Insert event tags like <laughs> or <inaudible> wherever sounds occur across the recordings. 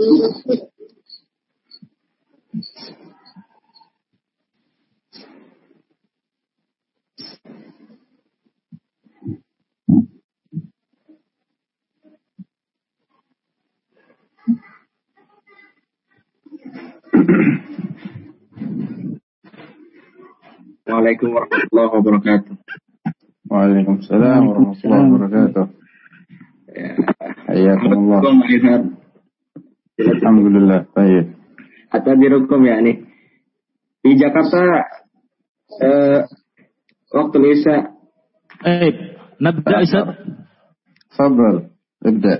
Assalamualaikum warahmatullahi wabarakatuh. Waalaikumsalam warahmatullahi wabarakatuh. Ya. Assalamualaikum Alhamdulillah, baik. Atau dirukum ya nih. Di Jakarta eh, waktu Isya. Eh, nabda Isya. Sabar, nabda.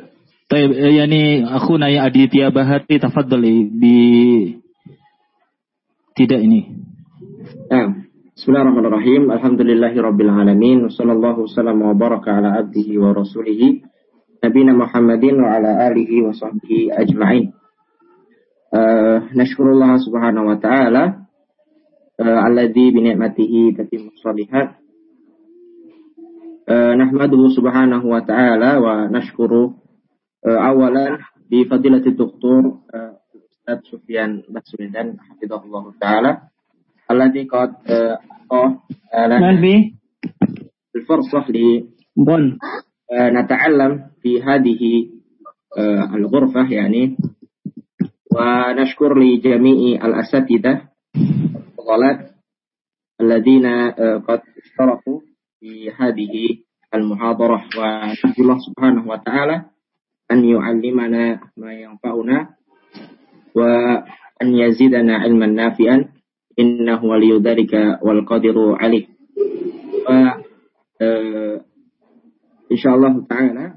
Taib, eh, yani aku naya Aditya Bahati tafadhal bi eh, tidak ini. Eh, Bismillahirrahmanirrahim. Alhamdulillahirrabbilalamin. Wassalamualaikum warahmatullahi wabarakatuh. ala abdihi wa rasulihi. Nabi Muhammadin wa ala alihi wa sahbihi ajma'in. Uh, nashkurullah subhanahu wa ta'ala uh, alladhi bi ni'matihi tatimmu shalihat. Uh, nahmaduhu subhanahu wa ta'ala wa nashkuru uh, awalan bi fadilati doktor uh, Ustaz Sufyan Baswedan hafizahullah taala alladhi qad uh, من بي الفرصة بون لنتعلم في هذه uh, الغرفة يعني ونشكر لجميع الأساتذة والفضلات الذين uh, قد اشتركوا في هذه المحاضرة ونرجو الله سبحانه وتعالى أن يعلمنا ما ينفعنا وأن يزيدنا علما نافعا إنه ولي ذلك والقادر عليه و إن شاء الله تعالى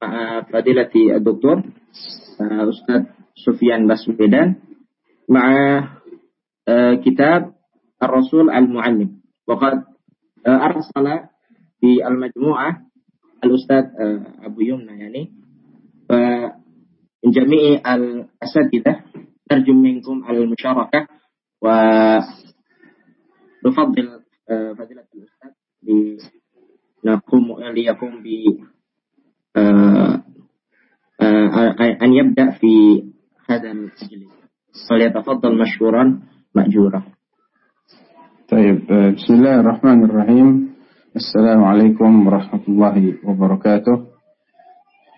سنتعلم مع فضيلة الدكتور أستاذ سفيان بسميدان مع كتاب الرسول المعلم وقد أرسل في المجموعة الأستاذ أبو يمنى يعني من جميع الأساتذة نرجو منكم المشاركة ونفضل فضيلة الأستاذ لنقوم ليقوم ب أن يبدأ في هذا المجلس. فليتفضل مشكورا مأجورا. طيب بسم الله الرحمن الرحيم. السلام عليكم ورحمة الله وبركاته.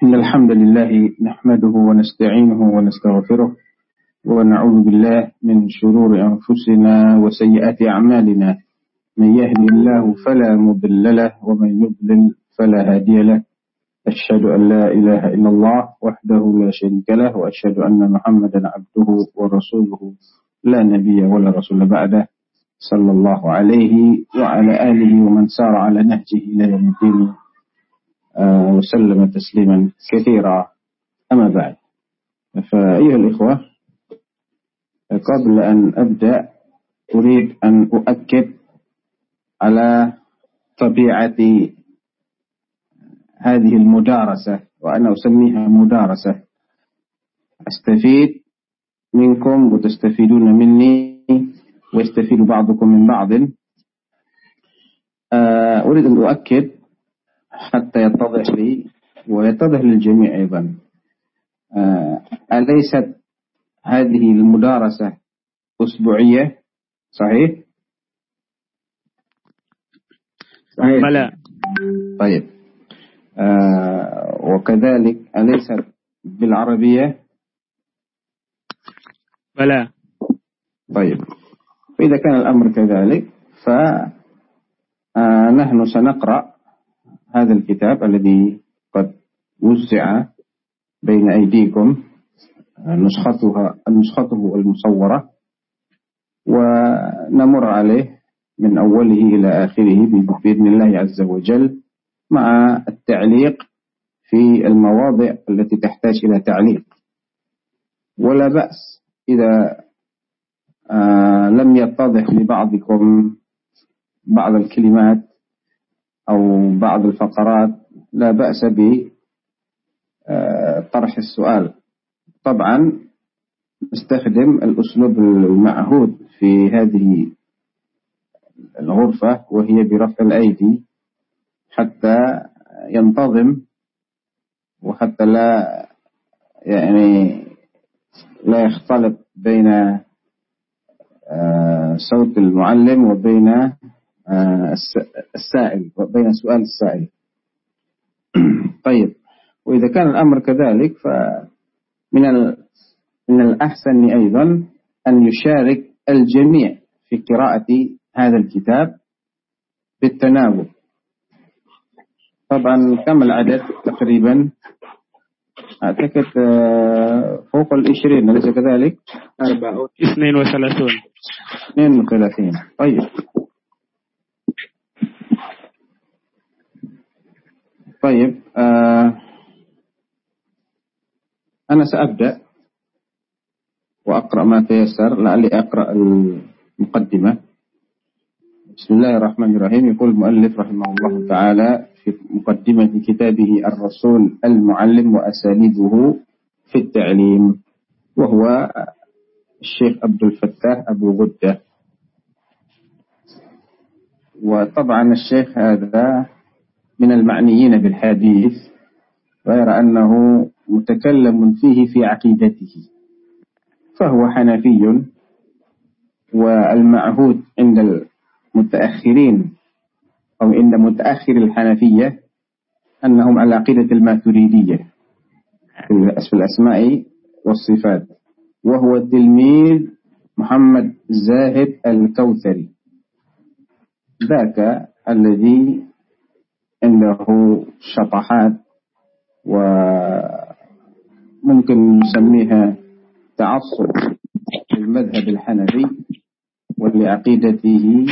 إن الحمد لله نحمده ونستعينه ونستغفره ونعوذ بالله من شرور أنفسنا وسيئات أعمالنا. من يهدي الله فلا مضل له ومن يضلل فلا هادي له. أشهد أن لا إله إلا الله وحده لا شريك له وأشهد أن محمدا عبده ورسوله لا نبي ولا رسول بعده صلى الله عليه وعلى آله ومن سار على نهجه إلى يوم الدين آه، وسلم تسليما كثيرا. أما بعد فأيها الإخوة قبل أن أبدأ أريد أن أؤكد على طبيعة هذه المدارسة وأنا أسميها مدارسة. أستفيد منكم وتستفيدون مني ويستفيد بعضكم من بعض. آه، أريد أن أؤكد حتى يتضح لي ويتضح للجميع أيضا. آه، أليست هذه المدارسة أسبوعية؟ صحيح؟ صحيح بلى. طيب. وكذلك أليست بالعربية؟ بلى. طيب. فإذا كان الأمر كذلك فنحن سنقرأ هذا الكتاب الذي قد وزع بين أيديكم نسختها نسخته المصورة ونمر عليه من أوله إلى آخره بإذن الله عز وجل. مع التعليق في المواضع التي تحتاج إلى تعليق. ولا بأس إذا آه لم يتضح لبعضكم بعض الكلمات أو بعض الفقرات لا بأس بطرح آه السؤال. طبعا نستخدم الأسلوب المعهود في هذه الغرفة وهي برفع الأيدي. حتى ينتظم وحتى لا يعني لا يختلط بين آه، صوت المعلم وبين آه، السائل وبين سؤال السائل. <clears throat> طيب وإذا كان الأمر كذلك فمن من الأحسن أيضا أن يشارك الجميع في قراءة هذا الكتاب بالتناوب طبعا كم العدد تقريبا؟ أعتقد آه، فوق العشرين أليس كذلك؟ أربعة اثنين وثلاثون. اثنين وثلاثين. طيب. طيب آه أنا سأبدأ وأقرأ ما تيسر لعلي أقرأ المقدمة. بسم الله الرحمن الرحيم. يقول المؤلف رحمه الله تعالى في مقدمة كتابه الرسول المعلم وأساليبه في التعليم وهو الشيخ عبد الفتاح أبو غدة. وطبعا الشيخ هذا من المعنيين بالحديث غير أنه متكلم فيه في عقيدته. فهو حنفي والمعهود عند المتأخرين أو عند متأخر الحنفية أنهم على عقيدة الماتريدية. في الأسماء والصفات. وهو تلميذ محمد زاهد الكوثري. ذاك الذي عنده شطحات وممكن نسميها تعصب للمذهب الحنفي ولعقيدته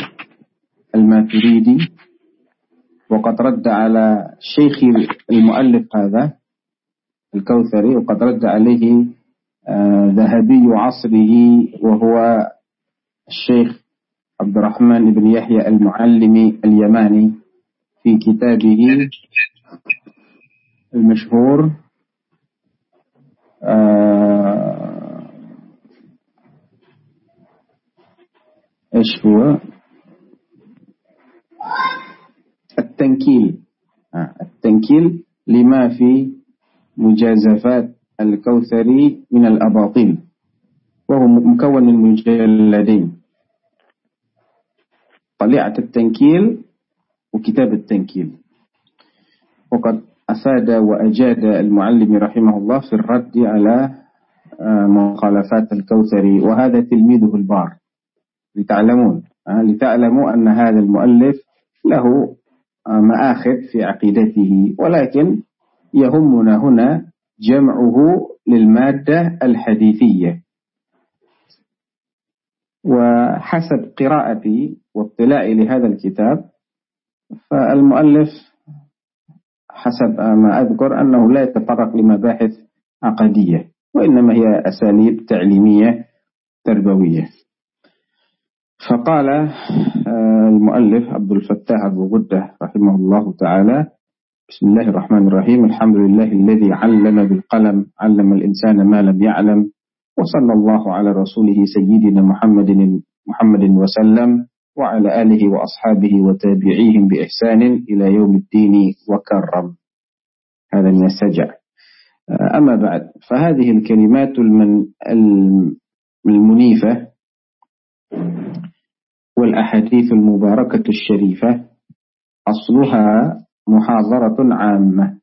الماتريدي. وقد رد على شيخ المؤلف هذا الكوثري وقد رد عليه آه، ذهبي عصره وهو الشيخ عبد الرحمن بن يحيى المعلمي اليماني في كتابه المشهور آه، إيش هو؟ التنكيل. آه، التنكيل لما في مجازفات الكوثري من الأباطيل. وهو مكون من مجلدين. طليعة التنكيل وكتاب التنكيل. وقد أفاد وأجاد المعلم رحمه الله في الرد على آه، مخالفات الكوثري. وهذا تلميذه البار. لتعلمون آه، لتعلموا أن هذا المؤلف له مآخذ في عقيدته ولكن يهمنا هنا جمعه للمادة الحديثية. وحسب قراءتي واطلاعي لهذا الكتاب فالمؤلف حسب ما أذكر أنه لا يتطرق لمباحث عقدية وإنما هي أساليب تعليمية تربوية. فقال آه، المؤلف عبد الفتاح أبو غدة رحمه الله تعالى بسم الله الرحمن الرحيم الحمد لله الذي علم بالقلم علم الإنسان ما لم يعلم وصلى الله على رسوله سيدنا محمد محمد وسلم وعلى آله وأصحابه وتابعيهم بإحسان إلى يوم الدين وكرم. هذا من السجع. أما بعد فهذه الكلمات المن المنيفة والأحاديث المباركة الشريفة أصلها محاضرة عامة.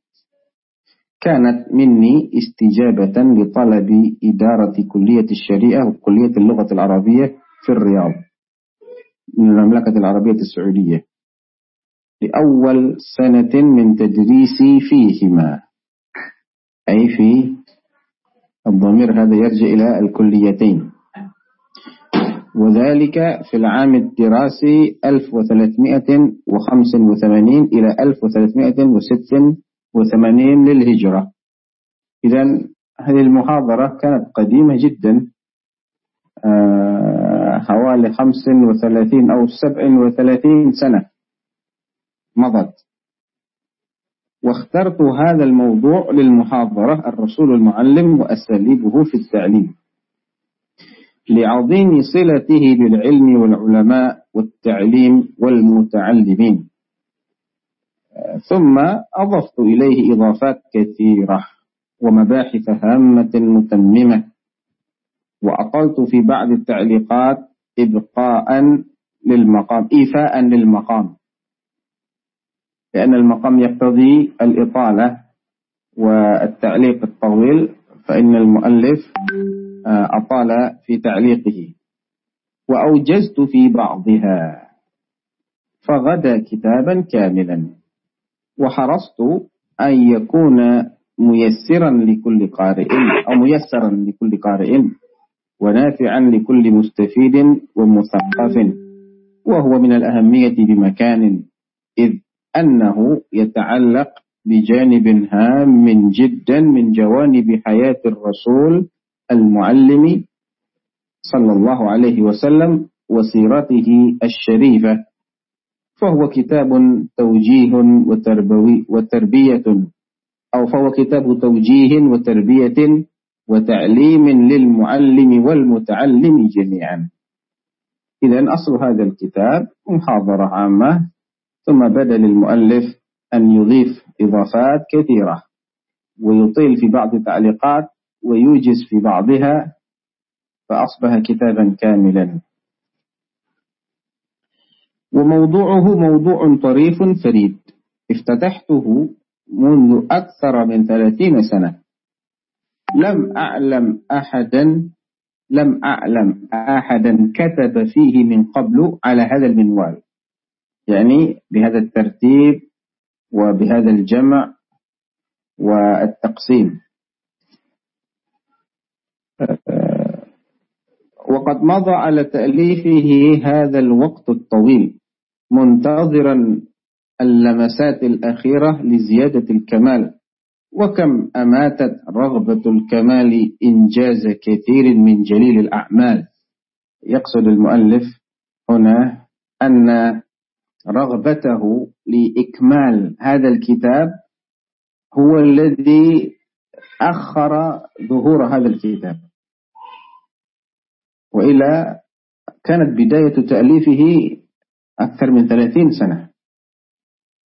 كانت مني استجابة لطلب إدارة كلية الشريعة وكلية اللغة العربية في الرياض من المملكة العربية السعودية. لأول سنة من تدريسي فيهما. أي في الضمير هذا يرجع إلى الكليتين. وذلك في العام الدراسي 1385 إلى 1386 للهجرة. إذا هذه المحاضرة كانت قديمة جدا آه، حوالي 35 أو 37 سنة مضت. واخترت هذا الموضوع للمحاضرة الرسول المعلم وأساليبه في التعليم. لعظيم صلته بالعلم والعلماء والتعليم والمتعلمين. ثم أضفت إليه إضافات كثيرة ومباحث هامة متممة وأطلت في بعض التعليقات إبقاء للمقام إيفاء للمقام لأن المقام يقتضي الإطالة والتعليق الطويل فإن المؤلف آه، أطال في تعليقه. وأوجزت في بعضها. فغدا كتابا كاملا. وحرصت أن يكون ميسرا لكل قارئ أو ميسرا لكل قارئ ونافعا لكل مستفيد ومثقف. وهو من الأهمية بمكان إذ أنه يتعلق بجانب هام جدا من جوانب حياة الرسول المعلم صلى الله عليه وسلم وسيرته الشريفة فهو كتاب توجيه وتربوي وتربية أو فهو كتاب توجيه وتربية وتعليم للمعلم والمتعلم جميعا. إذا أصل هذا الكتاب محاضرة عامة ثم بدأ للمؤلف أن يضيف إضافات كثيرة ويطيل في بعض التعليقات ويوجز في بعضها فأصبح كتابا كاملا. وموضوعه موضوع طريف فريد. افتتحته منذ أكثر من ثلاثين سنة. لم أعلم أحدا لم أعلم أحدا كتب فيه من قبل على هذا المنوال. يعني بهذا الترتيب وبهذا الجمع والتقسيم. وقد مضى على تأليفه هذا الوقت الطويل منتظرا اللمسات الأخيرة لزيادة الكمال. وكم أماتت رغبة الكمال إنجاز كثير من جليل الأعمال. يقصد المؤلف هنا أن رغبته لإكمال هذا الكتاب هو الذي أخر ظهور هذا الكتاب. وإلى كانت بداية تأليفه أكثر من ثلاثين سنة.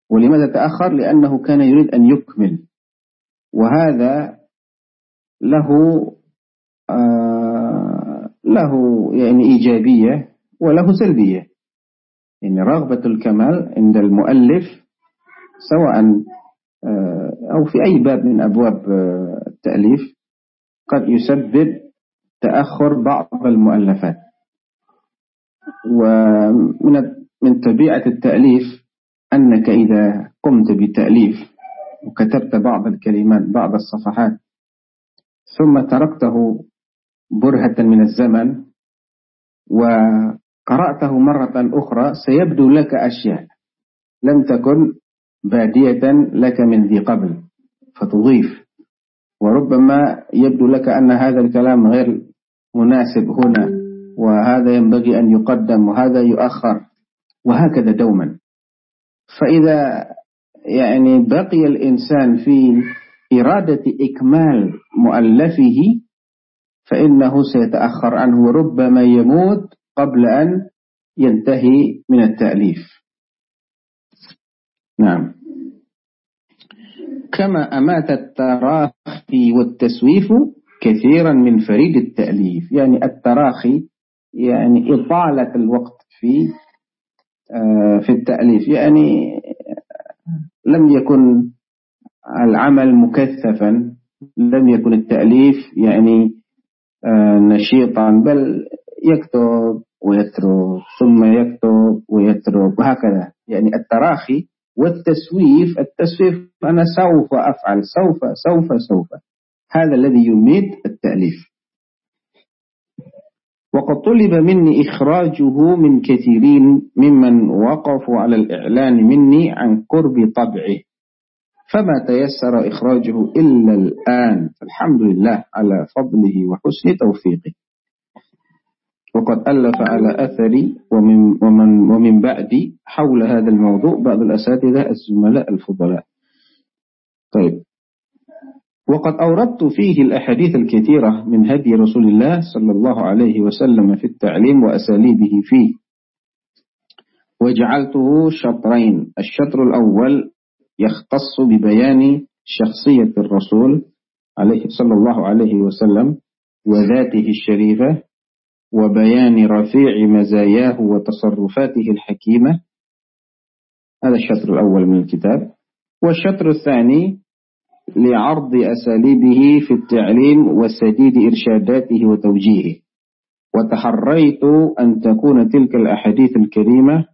ولماذا تأخر؟ لأنه كان يريد أن يكمل. وهذا له آه له يعني إيجابية وله سلبية. يعني رغبة الكمال عند المؤلف سواء آه أو في أي باب من أبواب آه التأليف قد يسبب تأخر بعض المؤلفات. ومن من طبيعة التأليف أنك إذا قمت بتأليف وكتبت بعض الكلمات بعض الصفحات ثم تركته برهة من الزمن وقرأته مرة أخرى سيبدو لك أشياء لم تكن بادية لك من ذي قبل فتضيف. وربما يبدو لك أن هذا الكلام غير مناسب هنا وهذا ينبغي أن يقدم وهذا يؤخر وهكذا دوما. فإذا يعني بقي الإنسان في إرادة إكمال مؤلفه فإنه سيتأخر عنه وربما يموت قبل أن ينتهي من التأليف. نعم. كما أمات التراخي والتسويف كثيرا من فريد التأليف. يعني التراخي يعني إطالة الوقت في آه، في التأليف. يعني لم يكن العمل مكثفا لم يكن التأليف يعني آه، نشيطا بل يكتب ويترك ثم يكتب ويترك وهكذا. يعني التراخي والتسويف التسويف أنا سوف أفعل سوف سوف سوف. هذا الذي يميت التأليف. وقد طلب مني إخراجه من كثيرين ممن وقفوا على الإعلان مني عن قرب طبعه. فما تيسر إخراجه إلا الآن. الحمد لله على فضله وحسن توفيقه. وقد ألف على أثري ومن, ومن, ومن بعدي حول هذا الموضوع بعض الأساتذة الزملاء الفضلاء. طيب. وقد أوردت فيه الأحاديث الكثيرة من هدي رسول الله صلى الله عليه وسلم في التعليم وأساليبه فيه. وجعلته شطرين. الشطر الأول يختص ببيان شخصية الرسول عليه صلى الله عليه وسلم وذاته الشريفة وبيان رفيع مزاياه وتصرفاته الحكيمة. هذا الشطر الأول من الكتاب. والشطر الثاني لعرض أساليبه في التعليم وسديد إرشاداته وتوجيهه. وتحريت أن تكون تلك الأحاديث الكريمة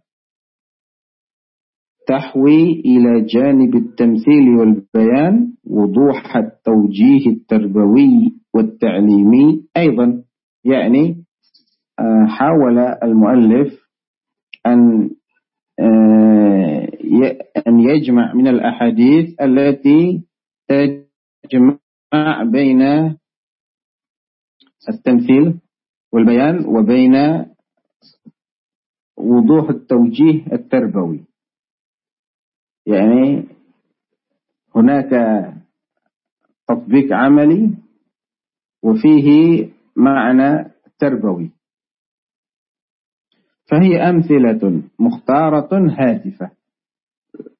تحوي إلى جانب التمثيل والبيان وضوح التوجيه التربوي والتعليمي أيضا. يعني حاول المؤلف أن آه، أن يجمع من الأحاديث التي تجمع بين التمثيل والبيان وبين وضوح التوجيه التربوي. يعني هناك تطبيق عملي وفيه معنى تربوي. فهي أمثلة مختارة هادفة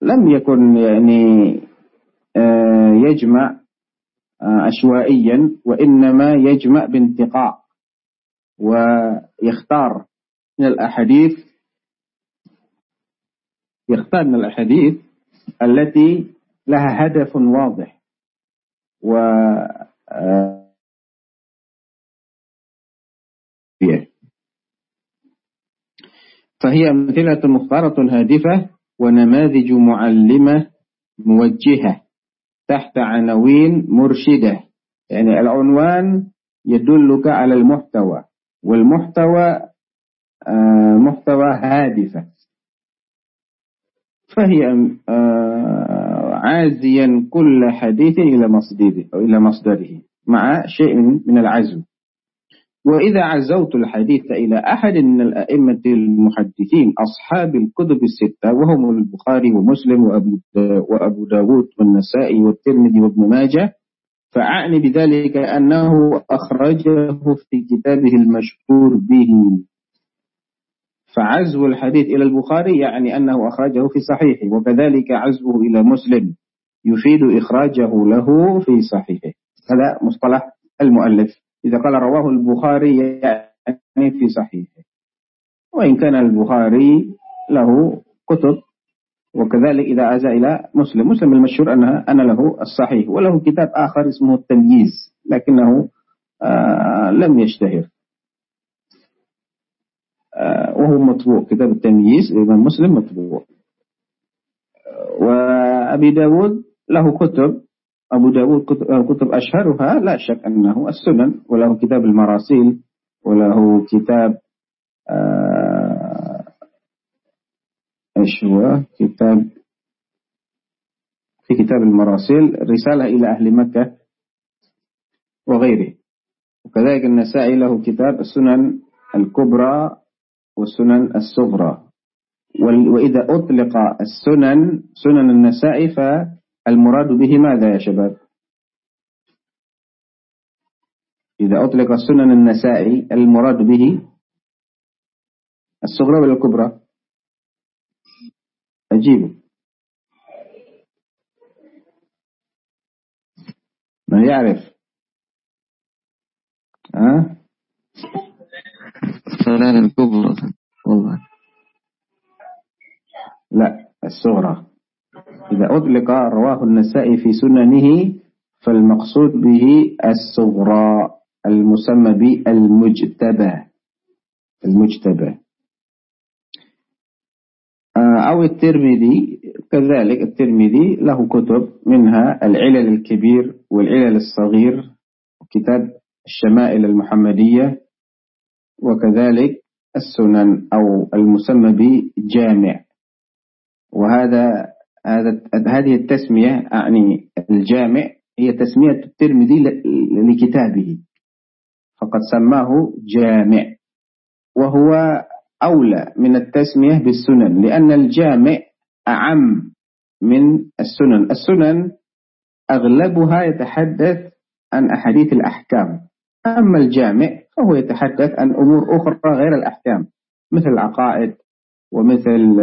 لم يكن يعني آه، يجمع آه، عشوائيا وإنما يجمع بانتقاء ويختار من الأحاديث يختار من الأحاديث التي لها هدف واضح و آه، فهي أمثلة مختارة هادفة ونماذج معلمة موجهة تحت عناوين مرشدة. يعني العنوان يدلك على المحتوى والمحتوى آه، محتوى هادفة. فهي آه، عازيا كل حديث إلى مصدره أو إلى مصدره مع شيء من العزو. وإذا عزوت الحديث إلى أحد من الأئمة المحدثين أصحاب الكتب الستة وهم البخاري ومسلم وأبو, وأبو داود والنسائي والترمذي وابن ماجه فأعني بذلك أنه أخرجه في كتابه المشهور به. فعزو الحديث إلى البخاري يعني أنه أخرجه في صحيحه وكذلك عزوه إلى مسلم يفيد إخراجه له في صحيحه. هذا مصطلح المؤلف. إذا قال رواه البخاري يعني في صحيحه. وإن كان البخاري له كتب وكذلك إذا عزى إلى مسلم. مسلم المشهور أنها أنا له الصحيح وله كتاب آخر اسمه التمييز لكنه آه لم يشتهر. آه وهو مطبوع كتاب التمييز الإمام مسلم مطبوع. وأبي داود له كتب أبو داود كتب أشهرها لا شك أنه السنن وله كتاب المراسيل وله كتاب آه، إيش هو؟ كتاب في كتاب المراسيل رسالة إلى أهل مكة وغيره. وكذلك النسائي له كتاب السنن الكبرى والسنن الصغرى. وإذا أطلق السنن سنن النسائي فالمراد به ماذا يا شباب؟ إذا أطلق السنن النسائي المراد به الصغرى ولا الكبرى أجيبه ما يعرف؟ ها؟ السنن الكبرى والله لا الصغرى. إذا أطلق رواه النسائي في سننه فالمقصود به الصغرى المسمى بالمجتبى. المجتبى. آه، أو الترمذي كذلك الترمذي له كتب منها العلل الكبير والعلل الصغير كتاب الشمائل المحمدية وكذلك السنن أو المسمى بجامع. وهذا هذا هذه التسمية أعني الجامع هي تسمية الترمذي لكتابه. فقد سماه جامع. وهو أولى من التسمية بالسنن لأن الجامع أعم من السنن. السنن أغلبها يتحدث عن أحاديث الأحكام. أما الجامع فهو يتحدث عن أمور أخرى غير الأحكام مثل العقائد ومثل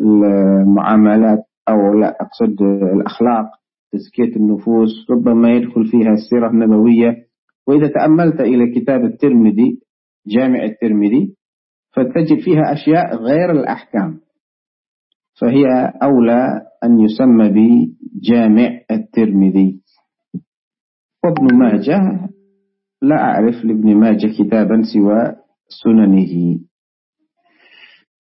المعاملات أو لا أقصد الأخلاق تزكية النفوس ربما يدخل فيها السيرة النبوية. وإذا تأملت إلى كتاب الترمذي جامع الترمذي فتجد فيها أشياء غير الأحكام. فهي أولى أن يسمى بجامع الترمذي. وابن ماجه لا أعرف لابن ماجه كتابا سوى سننه.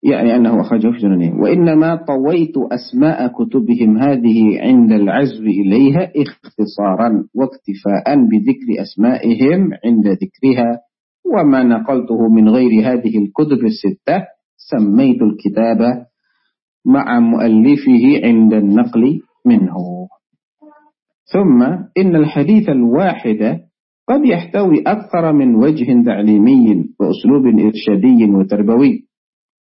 يعني أنه أخرجه في سننه. وإنما طويت أسماء كتبهم هذه عند العزو إليها اختصارا واكتفاء بذكر أسمائهم عند ذكرها. وما نقلته من غير هذه الكتب الستة سميت الكتاب مع مؤلفه عند النقل منه. ثم إن الحديث الواحد قد يحتوي أكثر من وجه تعليمي وأسلوب إرشادي وتربوي.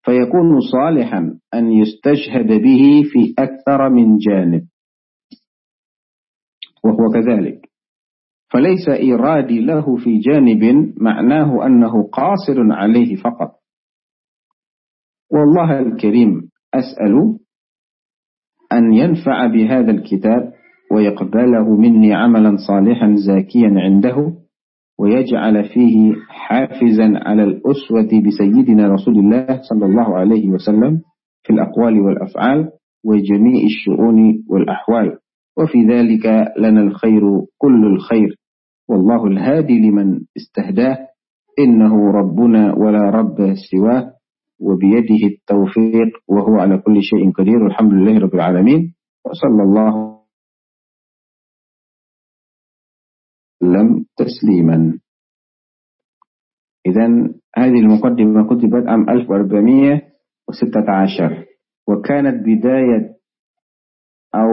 فيكون صالحا أن يستشهد به في أكثر من جانب. وهو كذلك. فليس إيرادي له في جانب معناه أنه قاصر عليه فقط. والله الكريم أسأل أن ينفع بهذا الكتاب ويقبله مني عملا صالحا زاكيا عنده. ويجعل فيه حافزا على الأسوة بسيدنا رسول الله صلى الله عليه وسلم في الأقوال والأفعال وجميع الشؤون والأحوال. وفي ذلك لنا الخير كل الخير. والله الهادي لمن استهداه. إنه ربنا ولا رب سواه. وبيده التوفيق. وهو على كل شيء قدير. والحمد لله رب العالمين. وصلى الله وسلم تسليما. إذا هذه المقدمة كتبت عام 1416 وكانت بداية أو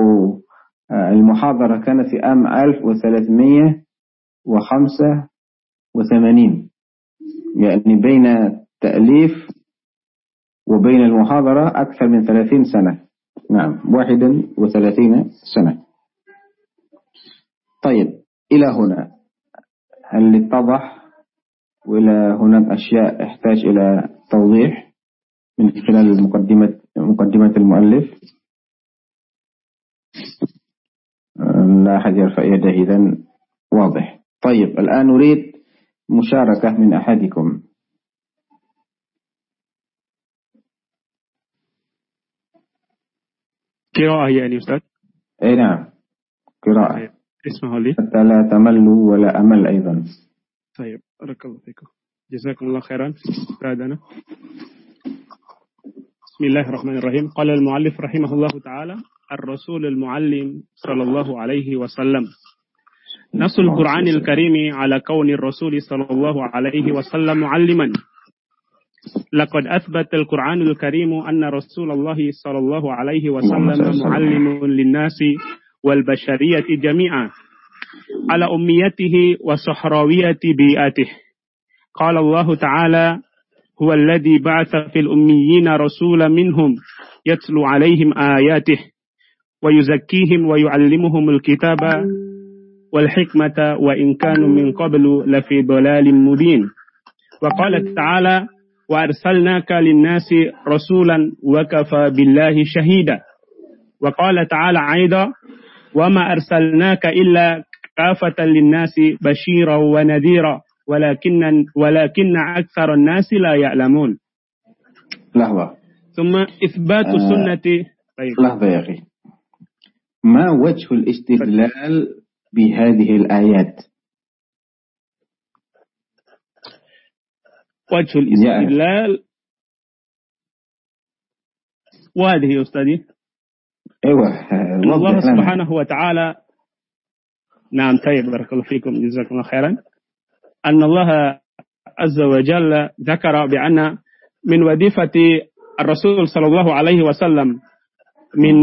المحاضرة كانت في عام 1385 يعني بين تأليف وبين المحاضرة أكثر من 30 سنة. نعم 31 سنة. طيب إلى هنا. هل اتضح وإلى هناك أشياء احتاج إلى توضيح من خلال مقدمة مقدمة المؤلف؟ لا أحد يرفع يده إذا واضح. طيب الآن نريد مشاركة من أحدكم. قراءة يعني أستاذ؟ أي نعم قراءة. طيب. اسمه لي. حتى لا تملوا ولا أمل أيضا. طيب بارك الله فيكم. جزاكم الله خيرا. أستاذنا بسم الله الرحمن الرحيم. قال المؤلف رحمه الله تعالى الرسول المعلم صلى الله عليه وسلم. نص القرآن الكريم على كون الرسول صلى الله عليه وسلم معلما. لقد أثبت القرآن الكريم أن رسول الله صلى الله عليه وسلم. معلم للناس. والبشرية جميعا على أميته وصحراوية بيئته. قال الله تعالى هو الذي بعث في الأميين رسولا منهم يتلو عليهم آياته ويزكيهم ويعلمهم الكتاب والحكمة وإن كانوا من قبل لفي ضلال مبين. وقال تعالى وأرسلناك للناس رسولا وكفى بالله شهيدا. وقال تعالى أيضا وما أرسلناك إلا كافة للناس بشيرا ونذيرا ولكن ولكن أكثر الناس لا يعلمون. لحظة. ثم إثبات آه السنة طيب. لحظة يا أخي. ما وجه الاستدلال بهذه الآيات؟ وجه الاستدلال وهذه يا أستاذي. إيوه الله سبحانه وتعالى. نعم طيب بارك الله فيكم جزاكم الله خيرا. أن الله عز وجل ذكر بأن من وظيفة الرسول صلى الله عليه وسلم من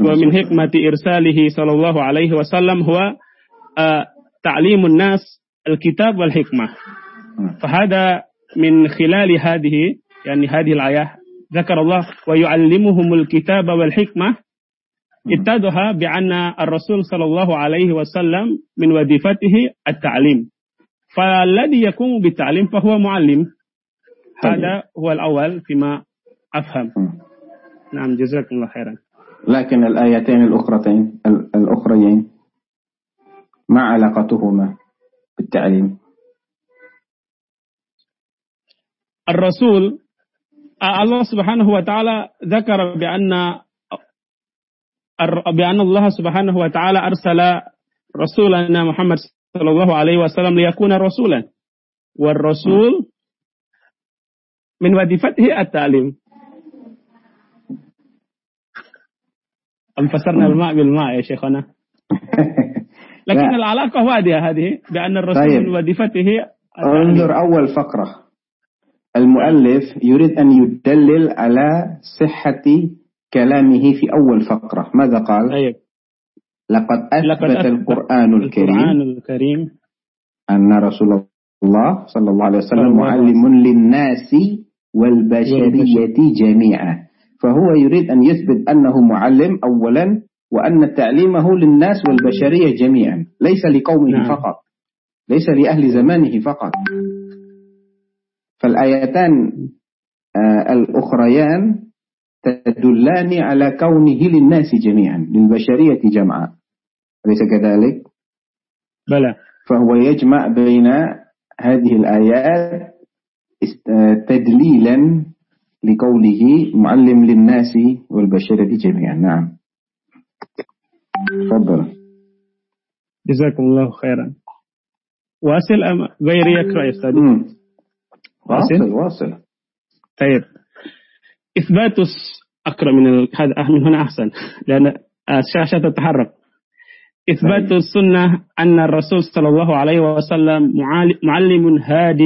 ومن حكمة إرساله صلى الله عليه وسلم هو آه، تعليم الناس الكتاب والحكمة. فهذا من خلال هذه يعني هذه الآية ذكر الله ويعلمهم الكتاب والحكمة اتضح بأن الرسول صلى الله عليه وسلم من وظيفته التعليم. فالذي يقوم بالتعليم فهو معلم. هذا هو الأول فيما أفهم. نعم جزاكم الله خيرا. لكن الآيتين الأخرتين الأخريين ما علاقتهما بالتعليم؟ الرسول الله سبحانه وتعالى ذكر بأن بأن الله سبحانه وتعالى أرسل رسولنا محمد صلى الله عليه وسلم ليكون رسولا. والرسول من وظيفته التعليم. أم فسرنا الماء بالماء يا شيخنا. <laughs> لكن العلاقة واضحة هذه بأن الرسول طيب. من وظيفته انظر أول فقرة. المؤلف يريد أن يدلل على صحة كلامه في أول فقرة. ماذا قال؟ طيب. لقد أثبت القرآن الكريم, القرآن الكريم. أن رسول الله صلى الله عليه وسلم معلم للناس والبشرية. جميعا. فهو يريد أن يثبت أنه معلم أولا وأن تعليمه للناس والبشرية جميعا. ليس لقومه نعم. فقط. ليس لأهل زمانه فقط. فالآيتان آه، الأخريان تدلان على كونه للناس جميعا للبشرية جمعا. أليس كذلك؟ بلى. فهو يجمع بين هذه الآيات تدليلا لقوله معلم للناس والبشرة جميعا. نعم. تفضل. جزاكم الله خيرا. واصل أم غير يقرأ يا أستاذ؟ واصل واصل. طيب. إثبات أقرأ من هذا من هنا أحسن. لأن الشاشة تتحرك إثبات. السنة أن الرسول صلى الله عليه وسلم معلم هاد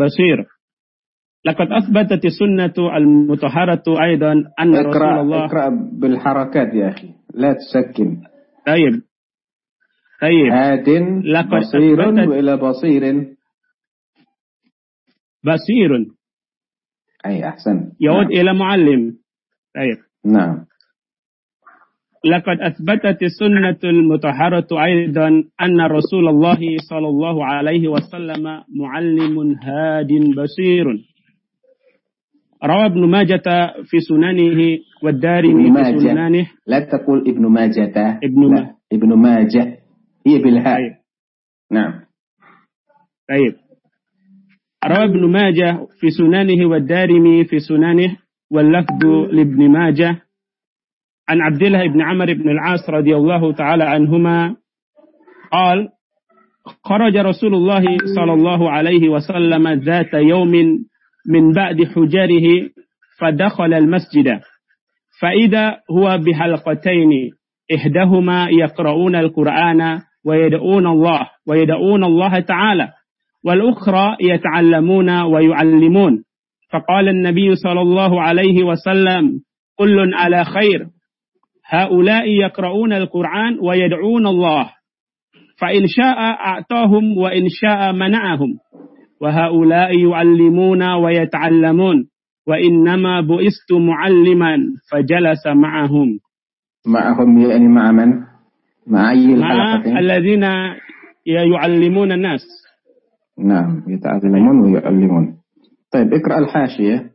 بصير لقد أثبتت السنة المطهرة أيضا أن اقرأ رسول الله اقرأ بالحركات يا أخي. لا تسكن. طيب. طيب. هاد بصير وإلى بصير. بصير. أي أحسن. يعود نعم. إلى معلم. طيب. نعم. لقد أثبتت السنة المطهرة أيضا أن رسول الله صلى الله عليه وسلم معلم هاد بصير. روى ابن ماجة في سننه والدارمي في سننه. لا تقول ابن ماجة. ابن لا. ابن ماجة. هي بالهاء. طيب. نعم. طيب. روى ابن ماجه في سننه والدارمي في سننه واللفظ لابن ماجه. عن عبد الله بن عمر بن العاص رضي الله تعالى عنهما قال خرج رسول الله صلى الله عليه وسلم ذات يوم من بعد حجره فدخل المسجد. فإذا هو بحلقتين إحداهما يقرؤون القرآن ويدعون الله ويدعون الله تعالى. والأخرى يتعلمون ويعلمون. فقال النبي صلى الله عليه وسلم كل على خير. هؤلاء يقرؤون القرآن ويدعون الله. فإن شاء أعطاهم وإن شاء منعهم. وهؤلاء يعلمون ويتعلمون. وإنما بئست معلما فجلس معهم. معهم يعني مع من؟ مع أي مع الذين يعلمون الناس. نعم يتعلمون ويعلمون. طيب اقرأ الحاشية.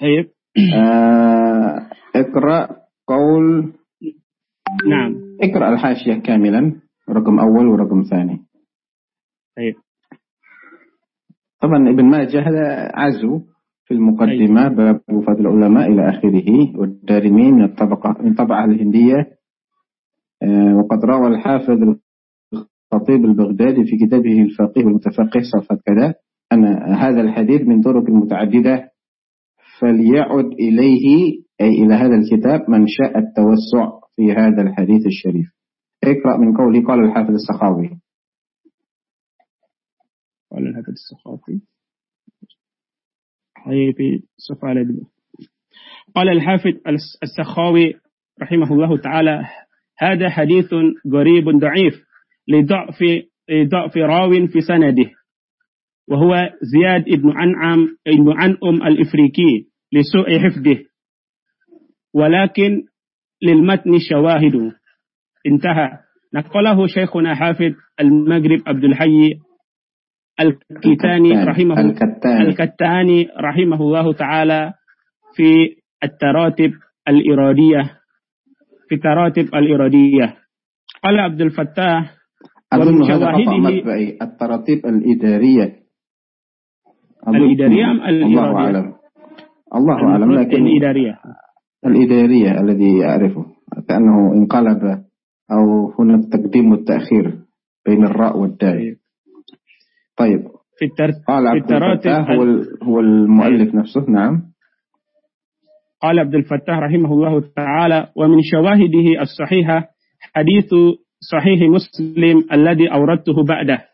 طيب. آه اقرأ قول. نعم. اقرأ الحاشية كاملا رقم أول ورقم ثاني. طيب. طبعا ابن ماجه هذا عزو في المقدمة طيب. باب وفاة العلماء إلى آخره والدارمين من الطبقة من طبعة الهندية. آه وقد روى الحافظ الخطيب البغدادي في كتابه الفقيه والمتفقه صفحة كذا أن هذا الحديث من طرق متعددة فليعد إليه أي إلى هذا الكتاب من شاء التوسع في هذا الحديث الشريف. اقرأ من قوله قال الحافظ السخاوي. قال الحافظ السخاوي. في صفحة قال الحافظ السخاوي رحمه الله تعالى هذا حديث غريب ضعيف. لضعف ضعف راو في سنده وهو زياد بن عنعم بن عنأم الإفريقي لسوء حفظه. ولكن للمتن شواهد. انتهى. نقله شيخنا حافظ المغرب عبد الحي الكتاني رحمه الكتاني. الكتاني رحمه الله تعالى في التراتب الإرادية في التراتب الإرادية. قال عبد الفتاح أظن هذا خطأ مطبعي التراتيب الإدارية. الإدارية أم الإرادية؟ الله أعلم. الله أعلم لكن الإدارية. الإدارية الذي أعرفه كأنه انقلب أو هناك تقديم والتأخير بين الراء والدال. طيب. في التر... قال عبد الفتاح هو, هو المؤلف نفسه. نعم. قال عبد الفتاح رحمه الله تعالى ومن شواهده الصحيحة حديث صحيح مسلم الذي أوردته بعده.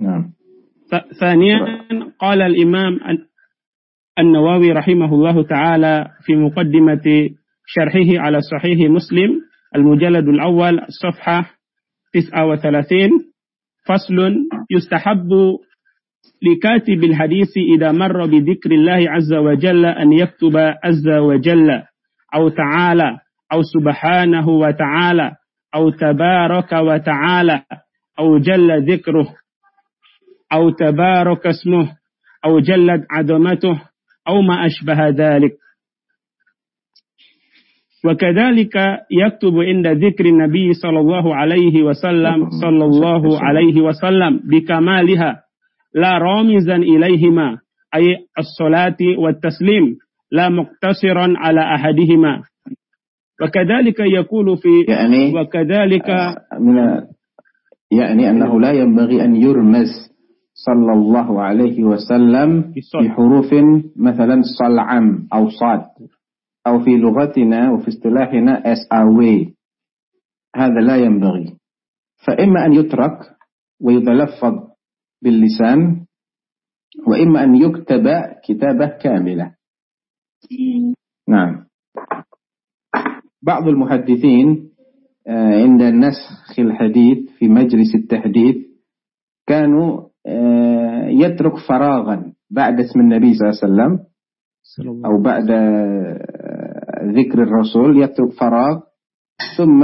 نعم. ثانيا قال الإمام النووي رحمه الله تعالى في مقدمة شرحه على صحيح مسلم المجلد الأول صفحة 39 فصل يستحب لكاتب الحديث إذا مر بذكر الله عز وجل أن يكتب عز وجل أو تعالى أو سبحانه وتعالى. أو تبارك وتعالى أو جل ذكره أو تبارك اسمه أو جلت عظمته أو ما أشبه ذلك. وكذلك يكتب عند ذكر النبي صلى الله عليه وسلم صلى الله عليه وسلم بكمالها لا رامزا إليهما أي الصلاة والتسليم لا مقتصرا على أحدهما. وكذلك يقول في يعني وكذلك من يعني أنه لا ينبغي أن يرمز صلى الله عليه وسلم بحروف مثلا صلعم أو صاد أو في لغتنا وفي اصطلاحنا اس أوي هذا لا ينبغي. فإما أن يترك ويتلفظ باللسان وإما أن يكتب كتابة كاملة. نعم. بعض المحدثين آه، عند نسخ الحديث في مجلس التحديث كانوا آه، يترك فراغا بعد اسم النبي صلى الله عليه وسلم أو بعد ذكر الرسول يترك فراغ. ثم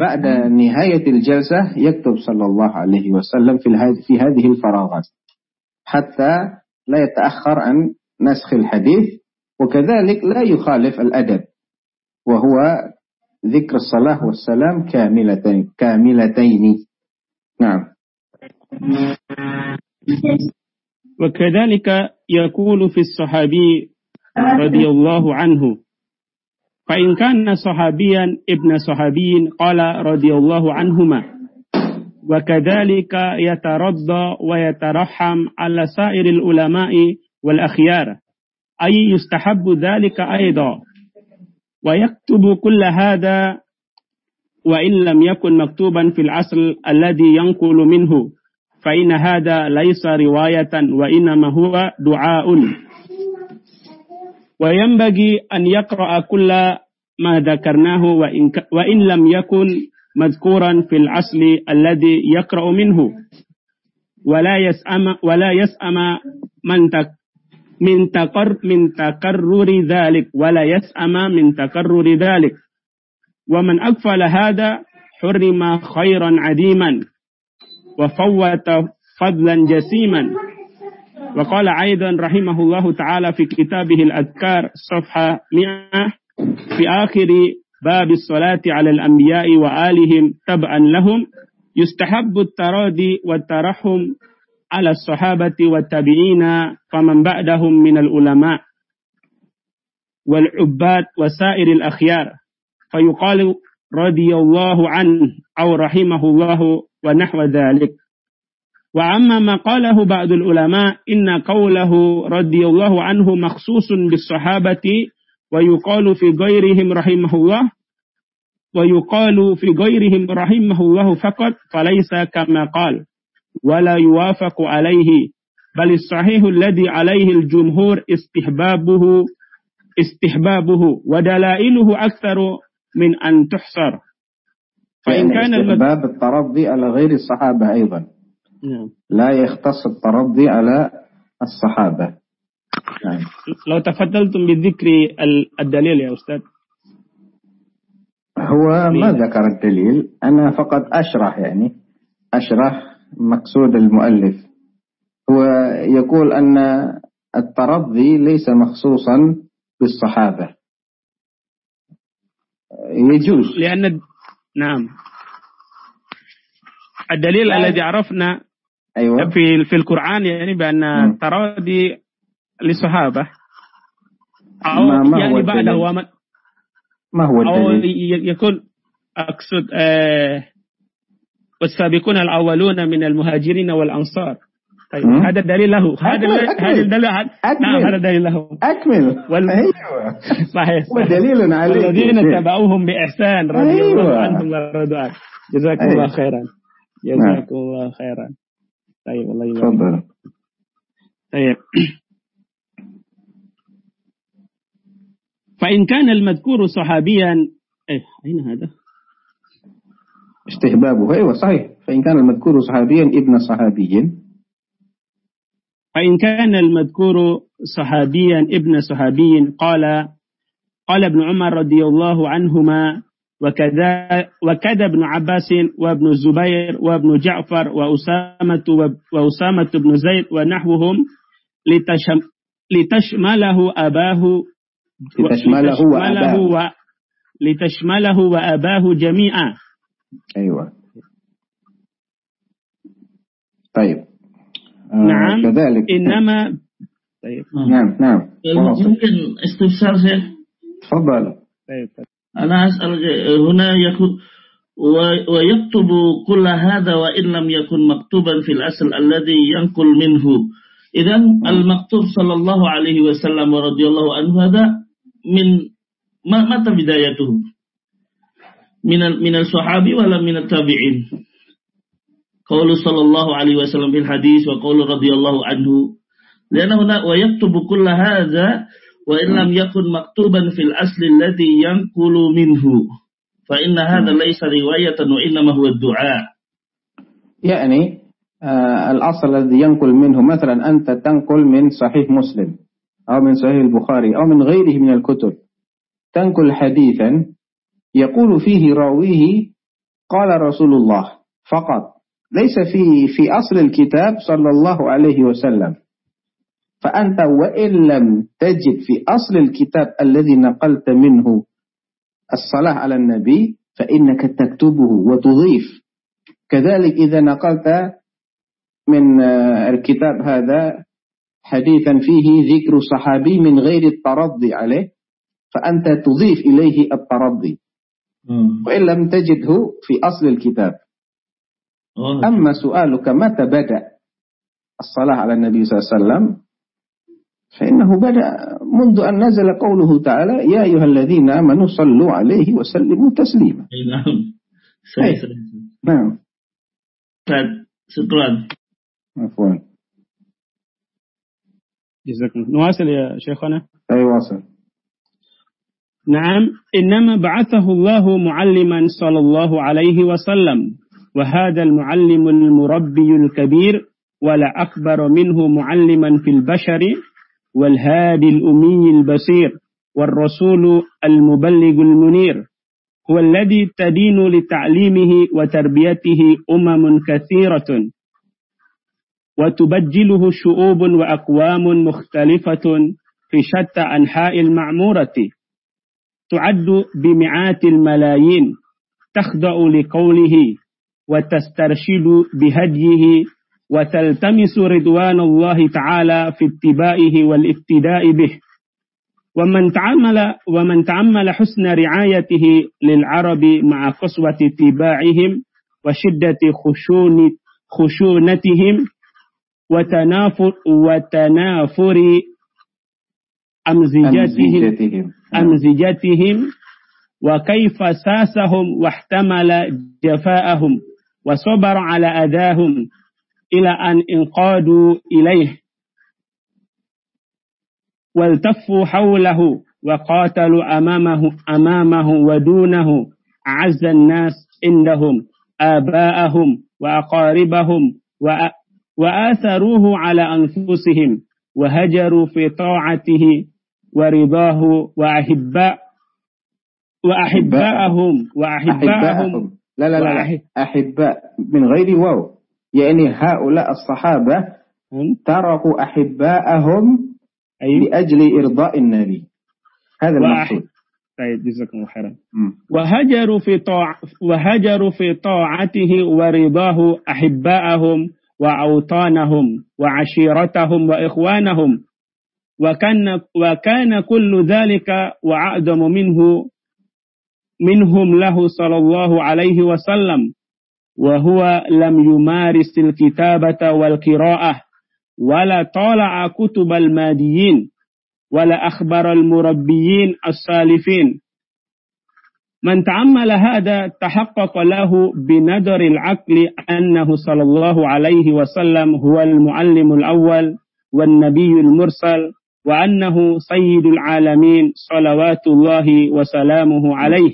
بعد نهاية الجلسة يكتب صلى الله عليه وسلم في في هذه الفراغات حتى لا يتأخر عن نسخ الحديث وكذلك لا يخالف الأدب. وهو ذكر الصلاة والسلام كاملتين كاملتين. نعم. وكذلك يقول في الصحابي رضي الله عنه فإن كان صحابيا ابن صحابي قال رضي الله عنهما وكذلك يترضى ويترحم على سائر العلماء والأخيار أي يستحب ذلك أيضا. ويكتب كل هذا وإن لم يكن مكتوبا في العصر الذي ينقل منه فإن هذا ليس رواية وإنما هو دعاء. وينبغي أن يقرأ كل ما ذكرناه وإن, وإن لم يكن مذكورا في الأصل الذي يقرأ منه. ولا يسأم ولا يسأم من من تقر من تكرر ذلك ولا يسأم من تكرر ذلك. ومن أغفل هذا حرم خيرا عديما وفوت فضلا جسيما. وقال أيضا رحمه الله تعالى في كتابه الأذكار صفحة 100 في آخر باب الصلاة على الأنبياء وآلهم تبعا لهم يستحب التراضي والترحم على الصحابة والتابعين فمن بعدهم من العلماء والعباد وسائر الأخيار. فيقال رضي الله عنه أو رحمه الله ونحو ذلك. وأما ما قاله بعض العلماء إن قوله رضي الله عنه مخصوص بالصحابة ويقال في غيرهم رحمه الله ويقال في غيرهم رحمه الله فقط فليس كما قال. ولا يوافق عليه بل الصحيح الذي عليه الجمهور استحبابه استحبابه ودلائله أكثر من أن تحصر. فإن كان استحباب الترضي على غير الصحابة أيضا. نعم. لا يختص الترضي على الصحابة. نعم. لو تفضلتم بذكر الدليل يا أستاذ. هو ما ذكر الدليل؟ أنا فقط أشرح يعني. أشرح مقصود المؤلف. هو يقول أن الترضي ليس مخصوصا بالصحابة. يجوز. لأن نعم. الدليل الذي عرفنا أيوة. في في القرآن يعني بأن مم. التراضي للصحابة أو ما- ما يعني بعد؟ ومن ما هو أو الدليل؟ ي- يكون أقصد آه والسابقون الأولون من المهاجرين والأنصار طيب مم. هذا دليل له هذا. هذا الدليل. نعم هذا دليل له أكمل وال- أيوة صحيح ودليل عليك يا والذين شيخ. تبعوهم بإحسان رضي الله أيوة. عنهم ورضوا عنه جزاكم أيوة. الله خيرا جزاكم الله خيرا طيب الله يبارك تفضل طيب <clears throat> فإن كان المذكور صحابيا إيه أين هذا؟ استحبابه أيوة صحيح. فإن كان المذكور صحابيا ابن صحابي فإن كان المذكور صحابيا ابن صحابي قال قال ابن عمر رضي الله عنهما وكذا وكذا ابن عباس وابن الزبير وابن جعفر وأسامة وأسامة بن زيد ونحوهم لتشم لتشمله أباه لتشمله وأباه. لتشمله وأباه جميعا. أيوة. طيب. آه، نعم. كذلك. إنما طيب. نعم نعم. ممكن استفسار شيخ تفضل. طيب أنا أسأل هنا يكون ويكتب كل هذا وإن لم يكن مكتوبا في الأصل الذي ينقل منه. إذا المكتوب صلى الله عليه وسلم ورضي الله عنه هذا من ما متى بدايته؟ من من الصحابي ولا من التابعين؟ قول صلى الله عليه وسلم في الحديث وقول رضي الله عنه. لأن هنا ويكتب كل هذا وإن لم يكن مكتوبا في الأصل الذي ينقل منه. فإن هذا ليس رواية وإنما هو الدعاء. يعني آه الأصل الذي ينقل منه مثلا أنت تنقل من صحيح مسلم أو من صحيح البخاري أو من غيره من الكتب. تنقل حديثا يقول فيه راويه قال رسول الله فقط ليس في في أصل الكتاب صلى الله عليه وسلم. فأنت وإن لم تجد في أصل الكتاب الذي نقلت منه الصلاة على النبي فإنك تكتبه وتضيف. كذلك إذا نقلت من آه، الكتاب هذا حديثا فيه ذكر صحابي من غير الترضي عليه فأنت تضيف إليه الترضي. وإن لم تجده في أصل الكتاب. Oh, أما سؤالك متى بدأ الصلاة على النبي صلى الله عليه وسلم؟ فإنه بدأ منذ أن نزل قوله تعالى يا أيها الذين آمنوا صلوا عليه وسلموا تسليما. نعم. سيد نعم. شكرا. عفوا. جزاكم. نواصل يا شيخنا؟ أي واصل. نعم. إنما بعثه الله معلما صلى الله عليه وسلم. وهذا المعلم المربي الكبير ولا أكبر منه معلما في البشر والهادي الأمي البصير والرسول المبلغ المنير. هو الذي تدين لتعليمه وتربيته أمم كثيرة. وتبجله شعوب وأقوام مختلفة في شتى أنحاء المعمورة. تعد بمئات الملايين تخضع لقوله وتسترشد بهديه وتلتمس رضوان الله تعالى في اتباعه والاقتداء به. ومن تعمل ومن تعمل حسن رعايته للعرب مع قسوة اتباعهم وشدة خشون خشونتهم وتنافر وتنافر أمزجتهم أمزجتهم وكيف ساسهم واحتمل جفاءهم وصبر على أذاهم إلى أن انقادوا إليه؟ والتفوا حوله وقاتلوا أمامه أمامه ودونه أعز الناس عندهم آباءهم وأقاربهم وأ- وآثروه على أنفسهم وهجروا في طاعته ورضاه وأحباء وأحباءهم وأحباءهم. أحباءهم. لا لا لا, أحباء. من غير واو. يعني هؤلاء الصحابة تركوا أحباءهم لأجل إرضاء النبي. هذا المقصود. طيب جزاكم الله خيرا. وهجروا في طاع وهجروا في طاعته ورضاه أحباءهم وأوطانهم وعشيرتهم وإخوانهم وكان وكان كل ذلك وأعظم منه منهم له صلى الله عليه وسلم وهو لم يمارس الكتابة والقراءة ولا طالع كتب الماديين ولا أخبر المربيين السالفين من تعمل هذا تحقق له بنظر العقل أنه صلى الله عليه وسلم هو المعلم الأول والنبي المرسل. وأنه سيد العالمين صلوات الله وسلامه عليه.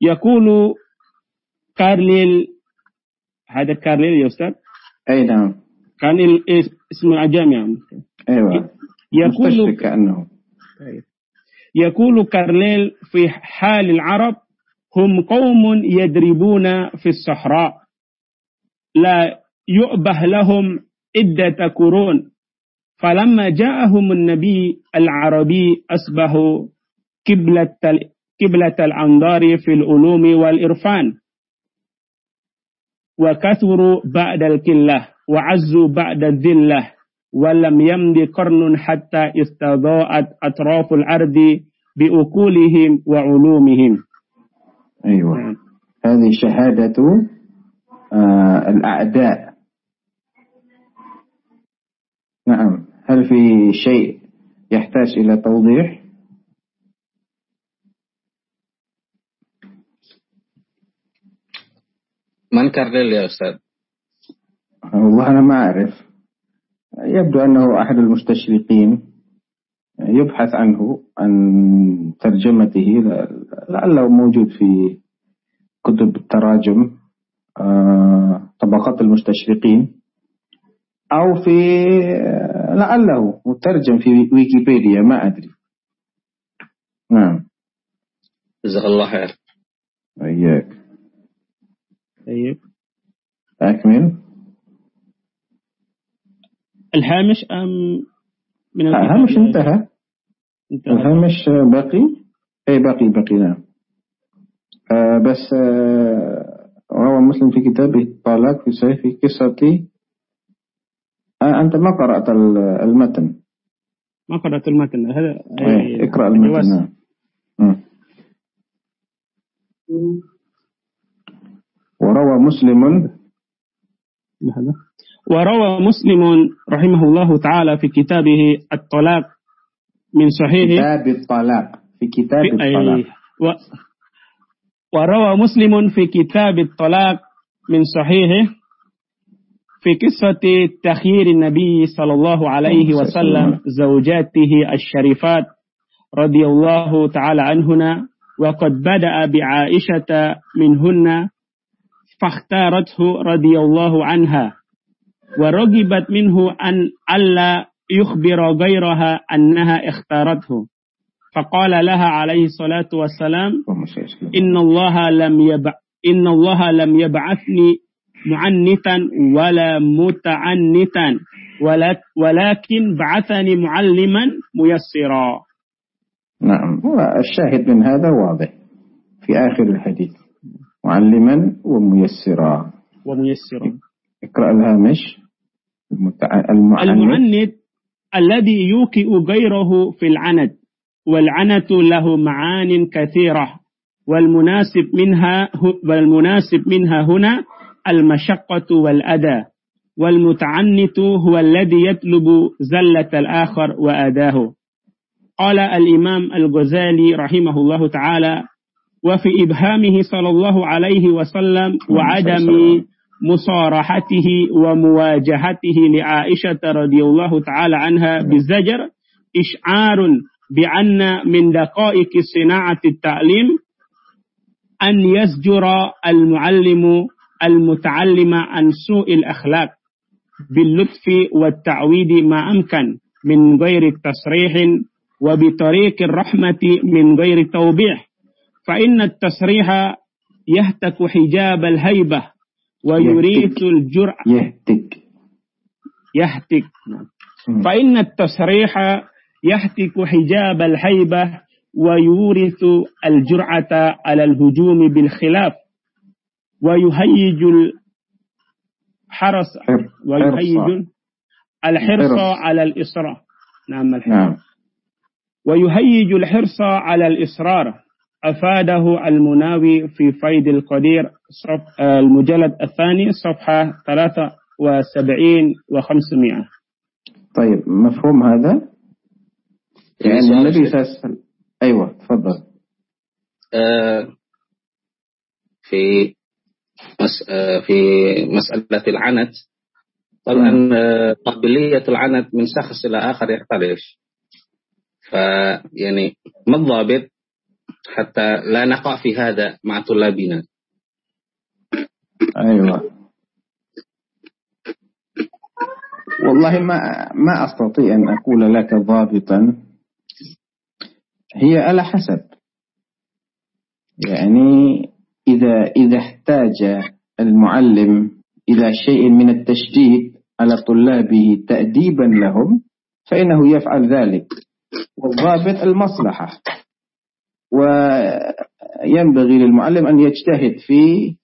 يقول كارليل هذا كارليل يا أستاذ؟ أي نعم. كارليل اسم الجامعة. أيوة. يقول كأنه. يقول كارليل في حال العرب هم قوم يدربون في الصحراء. لا يؤبه لهم عدة قرون. فلما جاءهم النبي العربي أصبحوا قبلة قبلة الأنظار في العلوم والإرفان. وكثروا بعد الكلة وعزوا بعد الذلة ولم يمض قرن حتى استضاءت أطراف الأرض بأكولهم وعلومهم. أيوة. نعم. هذه شهادة آه الأعداء. نعم. هل في شيء يحتاج إلى توضيح؟ من كارليل يا أستاذ؟ والله أنا ما أعرف. يبدو أنه أحد المستشرقين. يبحث عنه عن ترجمته لعله موجود في كتب التراجم. آه، طبقات المستشرقين. أو في لعله مترجم في ويكيبيديا ما أدري. نعم. جزاك الله خير. وإياك طيب أكمل. الهامش أم من الهامش انتهى. الهامش باقي؟ أي باقي باقي نعم. آه بس آه روى مسلم في كتابه الطلاق في صحيح في قصة أنت ما قرأت المتن. ما قرأت المتن. هذا أيه. اقرأ المتن. نعم. وروى مسلم. هذا وروى مسلم رحمه الله تعالى في كتابه الطلاق من صحيح. كتاب الطلاق. في كتاب في الطلاق. و وروى مسلم في كتاب الطلاق من صحيحه في قصة تخيير النبي صلى الله عليه وسلم زوجاته الشريفات رضي الله تعالى عنهن وقد بدأ بعائشة منهن فاختارته رضي الله عنها ورغبت منه أن ألا يخبر غيرها أنها اختارته. فقال لها عليه الصلاة والسلام إن الله لم يبع إن الله لم يبعثني معنتا ولا متعنتا ولكن بعثني معلما ميسرا. نعم الشاهد من هذا واضح في آخر الحديث. معلما وميسرا. وميسرا. اقرأ الهامش المعند الذي يوكئ غيره في العند والعنت له معان كثيرة. والمناسب منها والمناسب منها هنا المشقة والأذى والمتعنت هو الذي يطلب زلة الآخر وأداه قال الإمام الغزالي رحمه الله تعالى وفي إبهامه صلى الله عليه وسلم وعدم مصارحته ومواجهته لعائشة رضي الله تعالى عنها بالزجر إشعار بأن من دقائق صناعة التعليم أن يزجر المعلم المتعلم عن سوء الأخلاق باللطف والتعويد ما أمكن من غير التصريح وبطريق الرحمة من غير توبيح فإن التصريح يهتك حجاب الهيبة ويريث الجرأة. يهتك. يهتك. فإن التصريح يهتك حجاب الهيبة ويورث الجرعة على الهجوم بالخلاف. ويهيج الحرس ويهيج الحرص على الإصرار نعم الحرص. نعم. ويهيج الحرص على الإصرار. أفاده المناوي في فيد القدير صف المجلد الثاني صفحة 73 و500 طيب مفهوم هذا؟ يعني النبي صلى الله عليه وسلم أيوة تفضل. آه في آه في مسألة العنت. طبعا آه، قابلية العنت من شخص إلى آخر يختلف. فيعني ما الضابط حتى لا نقع في هذا مع طلابنا؟ أيوة. والله ما ما أستطيع أن أقول لك ضابطا. هي على حسب. يعني إذا إذا احتاج المعلم إلى شيء من التشديد على طلابه تأديبا لهم فإنه يفعل ذلك. والضابط المصلحة. وينبغي للمعلم أن يجتهد في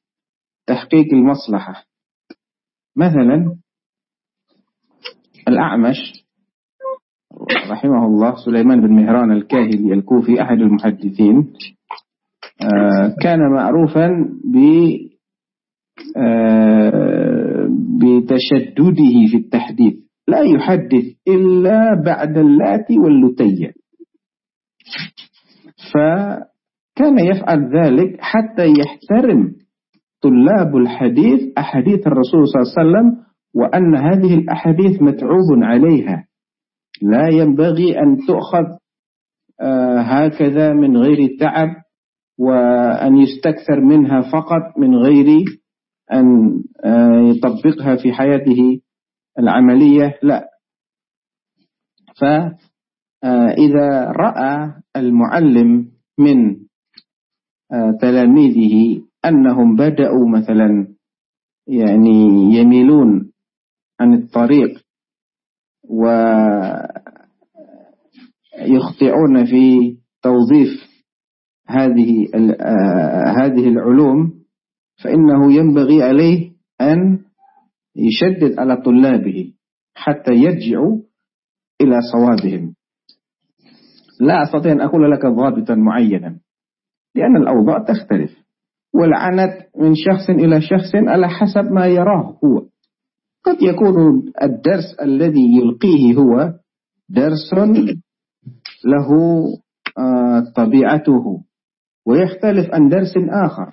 تحقيق المصلحة. مثلا الأعمش رحمه الله سليمان بن مهران الكاهلي الكوفي أحد المحدثين كان معروفا ب آه، بتشدده في التحديث. لا يحدث إلا بعد اللات واللتية. فكان يفعل ذلك حتى يحترم طلاب الحديث أحاديث الرسول صلى الله عليه وسلم وأن هذه الأحاديث متعوب عليها. لا ينبغي أن تؤخذ آه، هكذا من غير تعب. وأن يستكثر منها فقط من غير أن آه، يطبقها في حياته العملية لا. فإذا رأى المعلم من آه، تلاميذه أنهم بدأوا مثلا يعني يميلون عن الطريق ويخطئون في توظيف هذه آه، هذه العلوم فإنه ينبغي عليه أن يشدد على طلابه حتى يرجعوا إلى صوابهم. لا أستطيع أن أقول لك ضابطا معينا لأن الأوضاع تختلف والعنت من شخص إلى شخص على حسب ما يراه هو. قد يكون الدرس الذي يلقيه هو درس له آه، طبيعته. ويختلف عن درس آخر.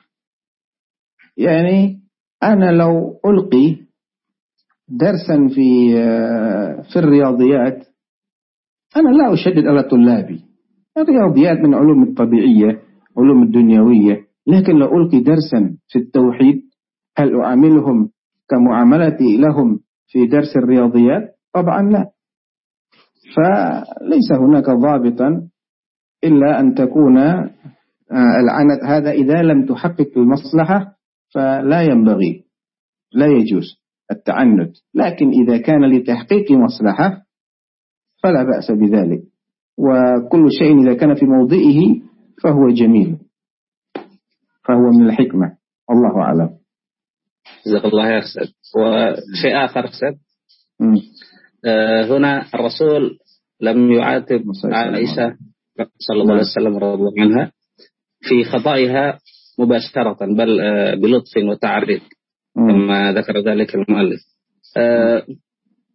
يعني أنا لو ألقي درسا في آه، في الرياضيات أنا لا أشدد على طلابي. الرياضيات من علوم الطبيعية علوم الدنيوية لكن لو ألقي درسا في التوحيد هل أعاملهم كمعاملتي لهم في درس الرياضيات؟ طبعا لا. فليس هناك ضابطا إلا أن تكون العنت هذا إذا لم تحقق المصلحة فلا ينبغي لا يجوز التعنت. لكن إذا كان لتحقيق مصلحة فلا بأس بذلك. وكل شيء إذا كان في موضعه فهو جميل فهو من الحكمة. الله أعلم. جزاك الله يا أستاذ. وشيء آخر أستاذ؟ آه هنا الرسول لم يعاتب عائشة صلى الله عليه وسلم رضي الله عنها. في خطائها مباشرة بل آه، بلطف وتعريف كما ذكر ذلك المؤلف. آه،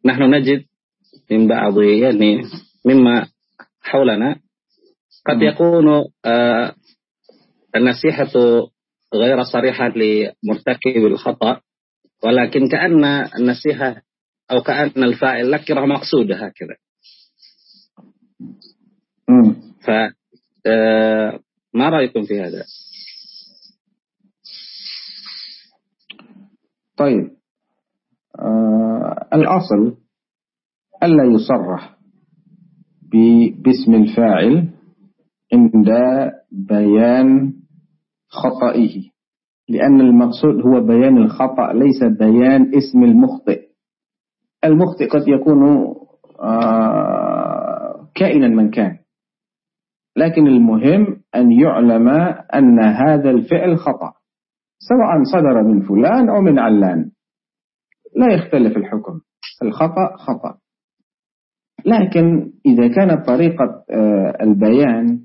نحن نجد من بعض يعني مما حولنا قد يكون آه، النصيحة غير صريحة لمرتكب الخطأ ولكن كأن النصيحة أو كأن الفاعل نكرة مقصودة هكذا. ف ما رأيكم في هذا؟ طيب آه الأصل ألا يصرح باسم الفاعل عند بيان خطئه لأن المقصود هو بيان الخطأ ليس بيان اسم المخطئ المخطئ قد يكون آه كائنا من كان لكن المهم أن يعلم أن هذا الفعل خطأ سواء صدر من فلان أو من علان. لا يختلف الحكم الخطأ خطأ. لكن إذا كانت طريقة آه، البيان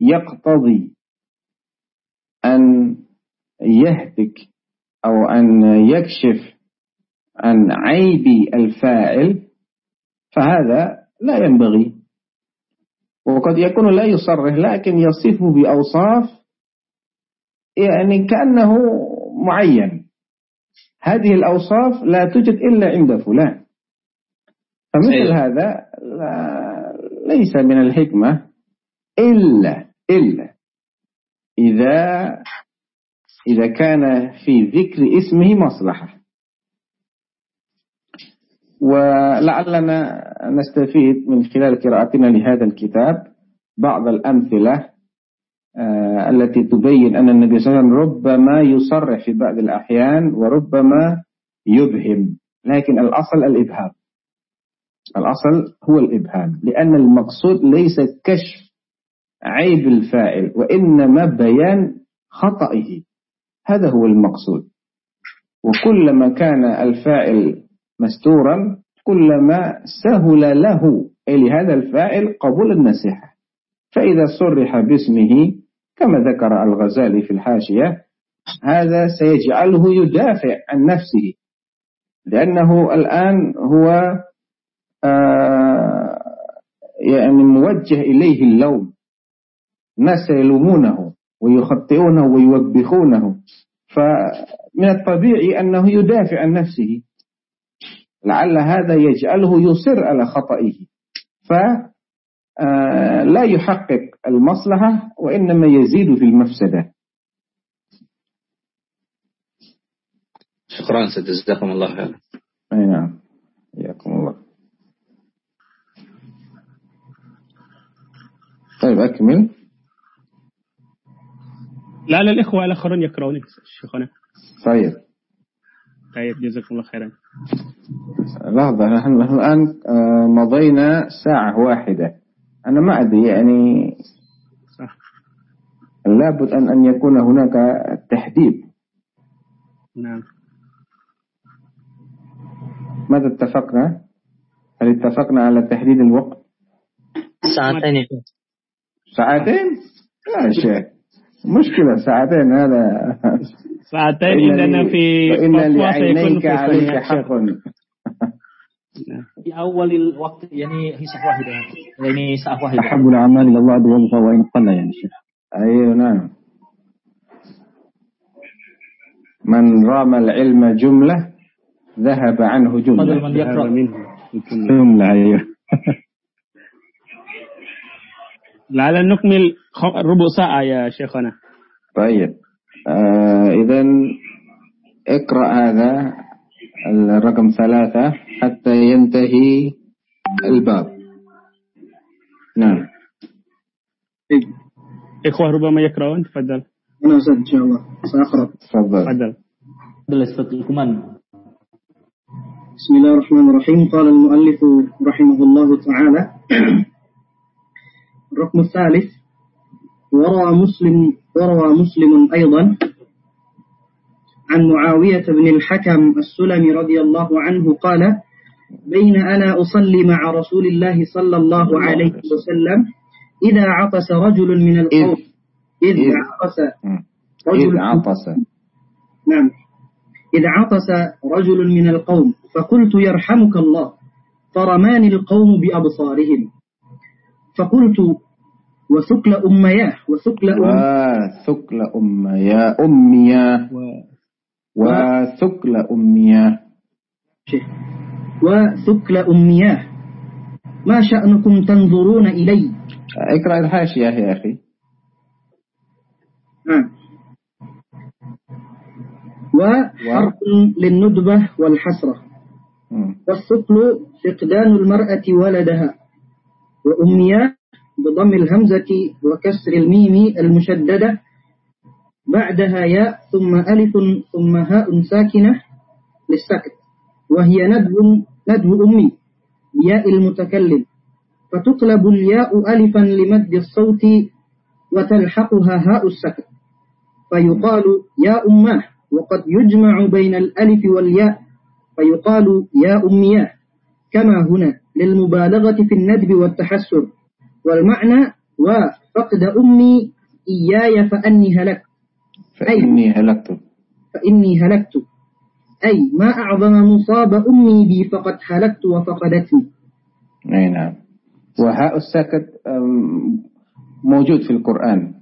يقتضي أن يهتك أو أن يكشف عن عيب الفاعل فهذا لا ينبغي وقد يكون لا يصرح لكن يصفه بأوصاف يعني كأنه معين. هذه الأوصاف لا توجد إلا عند فلان. فمثل أيوة. هذا ليس من الحكمة إلا إلا إذا إذا كان في ذكر اسمه مصلحة. ولعلنا نستفيد من خلال قراءتنا لهذا الكتاب بعض الأمثلة آه، التي تبين أن النبي صلى الله عليه وسلم ربما يصرح في بعض الأحيان وربما يبهم لكن الأصل الإبهام. الأصل هو الإبهام لأن المقصود ليس كشف عيب الفاعل وإنما بيان خطئه. هذا هو المقصود. وكلما كان الفاعل مستورا كلما سهل له أي لهذا الفاعل قبول النصيحة. فإذا صرح باسمه كما ذكر الغزالي في الحاشية هذا سيجعله يدافع عن نفسه. لأنه الآن هو آه يعني موجه إليه اللوم. الناس يلومونه ويخطئونه ويوبخونه. فمن الطبيعي أنه يدافع عن نفسه. لعل هذا يجعله يصر على خطئه. فلا آه، يحقق المصلحة وإنما يزيد في المفسدة. شكرا سيد جزاكم الله خيرا. أي نعم حياكم الله. طيب أكمل. لا لا الإخوة الآخرون يقرؤون شيخنا. طيب. طيب جزاكم الله خيرا. لحظة نحن الآن آه، مضينا ساعة واحدة. أنا ما أدري يعني صح. لابد أن أن يكون هناك تحديد. نعم. ماذا اتفقنا؟ هل اتفقنا على تحديد الوقت؟ ساعتين ساعتين؟ لا شيء مشكلة ساعتين هذا ساعتين إننا في إن لعينيك عليك حق. في أول الوقت يعني حساب واحدة يعني ساعة واحدة أحب الأعمال إلى الله أدومها وإن قل يعني شيخ. أيوة نعم. من رام العلم جملة ذهب عنه جملة. بدل من يقرأ. منه جملة. أيوة لعل نكمل ربع ساعة يا شيخنا. طيب. آه إذا اقرأ هذا الرقم ثلاثة حتى ينتهي الباب. نعم. إخوة ربما يقرأون؟ تفضل. أنا أستاذ إن شاء الله. سأقرأ. تفضل. تفضل. تفضل أستاذ لقمان بسم الله الرحمن الرحيم. قال المؤلف رحمه الله تعالى. <clears throat> الرقم الثالث. وروى مسلم وروى مسلم أيضا عن معاوية بن الحكم السلمي رضي الله عنه قال بين أنا أصلي مع رسول الله صلى الله عليه وسلم إذا عطس رجل من القوم. إذ عطس رجل عطس. نعم. إذ عطس رجل من القوم فقلت يرحمك الله فرماني القوم بأبصارهم. فقلت وثكل أمياه وثكل وثكل أمياه أمياه. وثكل أمياه. وثكل أمياه. ما شأنكم تنظرون إلي؟ اقرأ الحاشية يا أخي. نعم وحرف للندبة والحسرة. والثقل فقدان المرأة ولدها. وأمياه بضم الهمزة وكسر الميم المشددة. بعدها ياء ثم ألف ثم هاء ساكنة للسكت وهي ندب ندب أمي بياء المتكلم. فتقلب الياء ألفا لمد الصوت وتلحقها هاء السكن فيقال يا أماه وقد يجمع بين الألف والياء. فيقال يا أمياه كما هنا للمبالغة في الندب والتحسر. والمعنى وفقد أمي إياي فأني هلكت فإني هلكت فإني هلكت أي ما أعظم مصاب أمي بي فقد هلكت وفقدتني أي نعم وهاء الساكت موجود في القرآن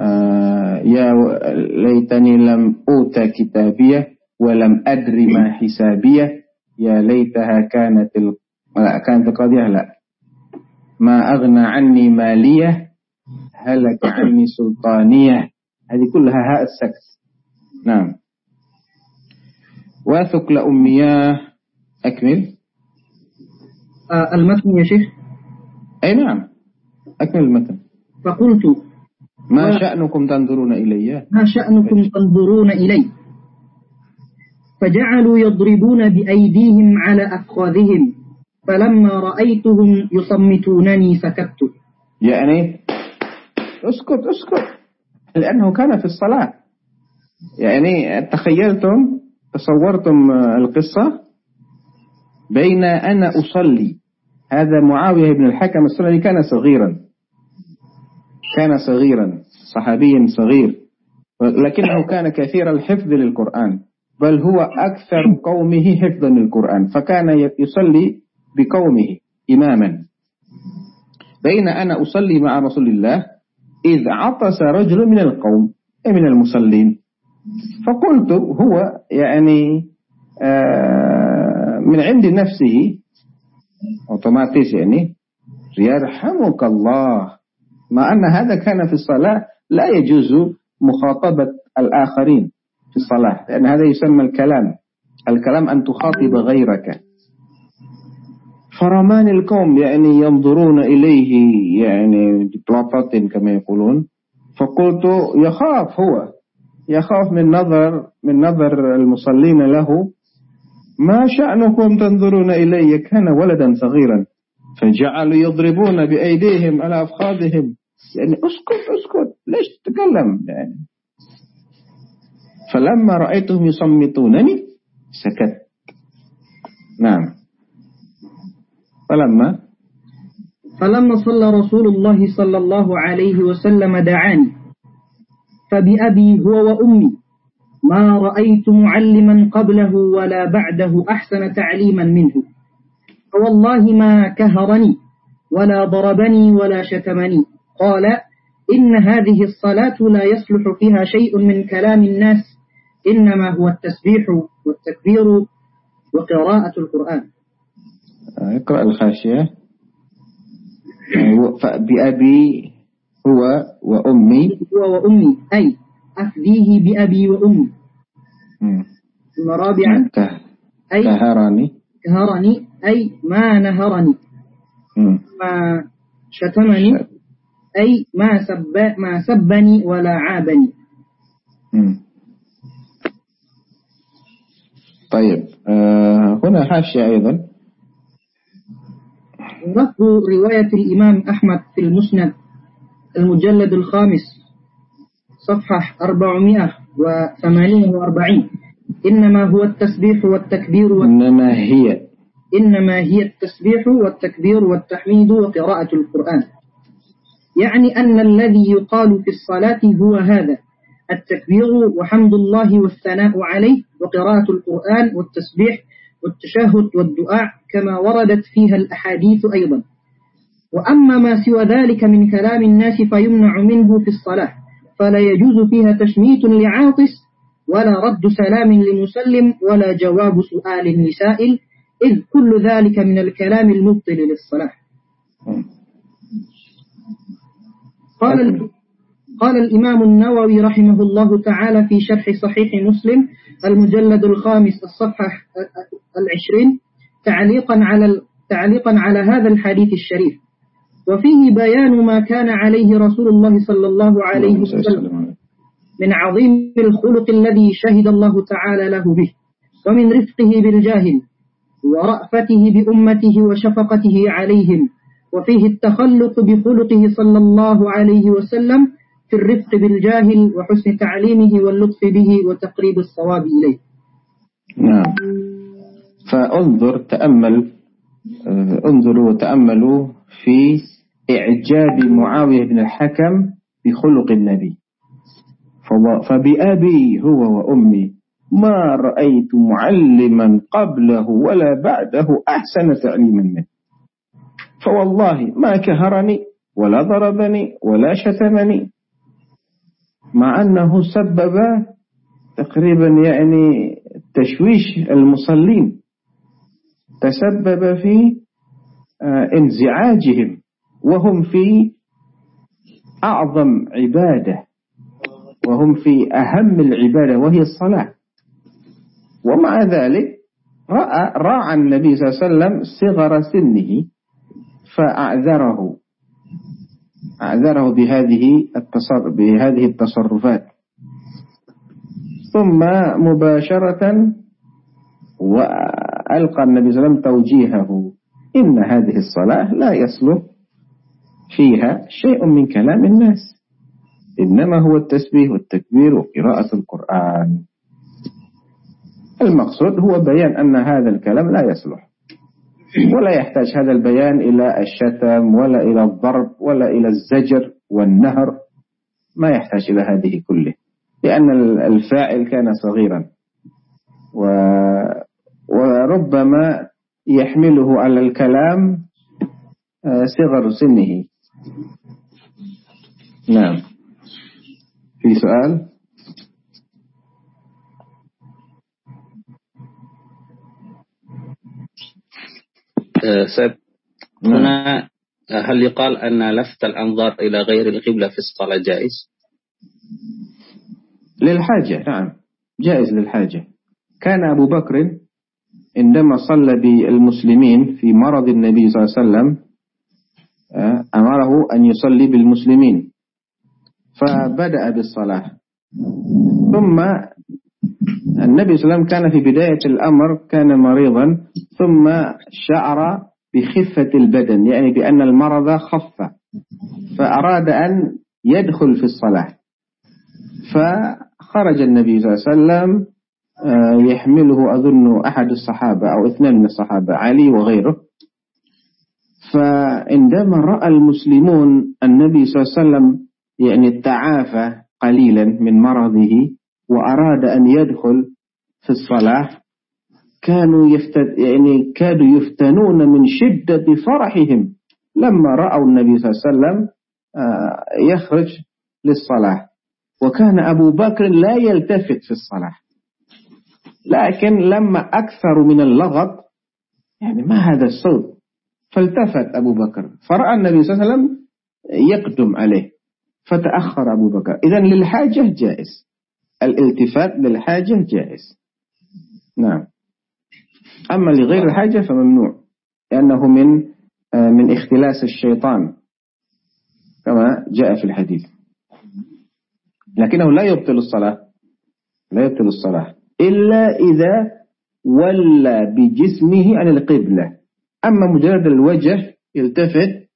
آه، يا ليتني لم أوت كتابية ولم أدري ما حسابية يا ليتها كانت ال... لا كانت القضية لا ما أغنى عني مالية هلك عني سلطانية. هذه كلها هاء السكت. نعم. واثق لأمياه أكمل. آه المتن يا شيخ؟ أي نعم. أكمل المتن. فقلت ما شأنكم تنظرون إلي؟ ما شأنكم تنظرون إلي. فجعلوا يضربون بأيديهم على أفخاذهم. فلما رأيتهم يصمتونني سكت يعني اسكت اسكت. لأنه كان في الصلاة. يعني تخيلتم تصورتم القصة؟ بين أنا أصلي. هذا معاوية بن الحكم السلمي كان صغيرا. كان صغيرا صحابي صغير. لكنه كان كثير الحفظ للقرآن. بل هو أكثر قومه حفظا للقرآن. فكان يصلي بقومه إماما. بين أنا أصلي مع رسول الله إذ عطس رجل من القوم من المصلين. فقلت هو يعني آه، من عند نفسه اوتوماتيس يعني يرحمك الله. مع أن هذا كان في الصلاة لا يجوز مخاطبة الآخرين في الصلاة لأن هذا يسمى الكلام. الكلام أن تخاطب غيرك. فرمان القوم يعني ينظرون إليه يعني بطلاطات كما يقولون. فقلت يخاف هو يخاف من نظر من نظر المصلين له. ما شأنكم تنظرون إلي؟ كان ولدا صغيرا. فجعلوا يضربون بأيديهم على أفخاذهم. يعني اسكت اسكت ليش تتكلم؟ يعني. فلما رأيتهم يصمتونني سكت. نعم. فلما؟ فلما صلى رسول الله صلى الله عليه وسلم دعاني. فبأبي هو وأمي. ما رأيت معلما قبله ولا بعده أحسن تعليما منه. فوالله ما كهرني ولا ضربني ولا شتمني. قال إن هذه الصلاة لا يصلح فيها شيء من كلام الناس إنما هو التسبيح والتكبير وقراءة القرآن. اقرأ الخاشية. بأبي هو وأمي. هو وأمي. أي أفديه بأبي وأمي. ثم رابعا. أي كهرني كهرني أي ما نهرني. ما شتمني. أي ما سب ما سبني ولا عابني. طيب آه هنا حاشية أيضا. لفظ رواية الإمام أحمد في المسند المجلد الخامس صفحة 448 إنما هو التسبيح والتكبير والت... إنما هي. إنما هي التسبيح والتكبير والتحميد وقراءة القرآن. يعني أن الذي يقال في الصلاة هو هذا التكبير وحمد الله والثناء عليه وقراءة القرآن والتسبيح والتشهد والدعاء كما وردت فيها الأحاديث أيضا. وأما ما سوى ذلك من كلام الناس فيمنع منه في الصلاة فلا يجوز فيها تشميت لعاطس ولا رد سلام لمسلم ولا جواب سؤال لسائل إذ كل ذلك من الكلام المبطل للصلاة. قال قال الإمام النووي رحمه الله تعالى في شرح صحيح مسلم المجلد الخامس الصفحة العشرين تعليقا على تعليقا على هذا الحديث الشريف. وفيه بيان ما كان عليه رسول الله صلى الله عليه وسلم من عظيم الخلق الذي شهد الله تعالى له به ومن رفقه بالجاهل ورأفته بأمته وشفقته عليهم وفيه التخلق بخلقه صلى الله عليه وسلم في الرفق بالجاهل وحسن تعليمه واللطف به وتقريب الصواب إليه. نعم. فانظر تأمل انظروا وتأملوا في إعجاب معاوية بن الحكم بخلق النبي. فبأبي هو وأمي ما رأيت معلما قبله ولا بعده أحسن تعليما منه. فوالله ما كهرني ولا ضربني ولا شتمني. مع أنه سبب تقريبا يعني تشويش المصلين. تسبب في آه، انزعاجهم وهم في أعظم عبادة وهم في أهم العبادة وهي الصلاة. ومع ذلك رأى راعى النبي صلى الله عليه وسلم صغر سنه فأعذره أعذره بهذه التصرف بهذه التصرفات. ثم مباشرة وألقى النبي صلى الله عليه وسلم توجيهه. إن هذه الصلاة لا يصلح فيها شيء من كلام الناس. إنما هو التسبيح والتكبير وقراءة القرآن. المقصود هو بيان أن هذا الكلام لا يصلح ولا يحتاج هذا البيان إلى الشتم ولا إلى الضرب ولا إلى الزجر والنهر. ما يحتاج إلى هذه كله. لأن الفاعل كان صغيرا. وربما يحمله على الكلام آه، صغر سنه. نعم. في سؤال؟ سيد نعم. هنا هل يقال أن لفت الأنظار إلى غير القبلة في الصلاة جائز؟ للحاجة نعم. جائز للحاجة. كان أبو بكر عندما صلى بالمسلمين في مرض النبي صلى الله عليه وسلم آه، أمره أن يصلي بالمسلمين. فبدأ بالصلاة. ثم النبي صلى الله عليه وسلم كان في بداية الأمر كان مريضا ثم شعر بخفة البدن يعني بأن المرض خف فأراد أن يدخل في الصلاة. فخرج النبي صلى الله عليه وسلم يحمله أظن أحد الصحابة أو اثنين من الصحابة علي وغيره. فعندما رأى المسلمون النبي صلى الله عليه وسلم يعني تعافى قليلا من مرضه وأراد أن يدخل في الصلاة كانوا يفتد يعني كادوا يفتنون من شدة فرحهم لما رأوا النبي صلى الله عليه وسلم آه، يخرج للصلاة. وكان أبو بكر لا يلتفت في الصلاة. لكن لما أكثر من اللغط يعني ما هذا الصوت؟ فالتفت أبو بكر فرأى النبي صلى الله عليه وسلم يقدم عليه فتأخر أبو بكر. إذا للحاجة جائز الالتفات للحاجة جائز. نعم. أما لغير الحاجة فممنوع لأنه من آه، من اختلاس الشيطان كما جاء في الحديث. لكنه لا يبطل الصلاة لا يبطل الصلاة. إلا إذا ولى بجسمه عن القبلة. أما مجرد الوجه يلتفت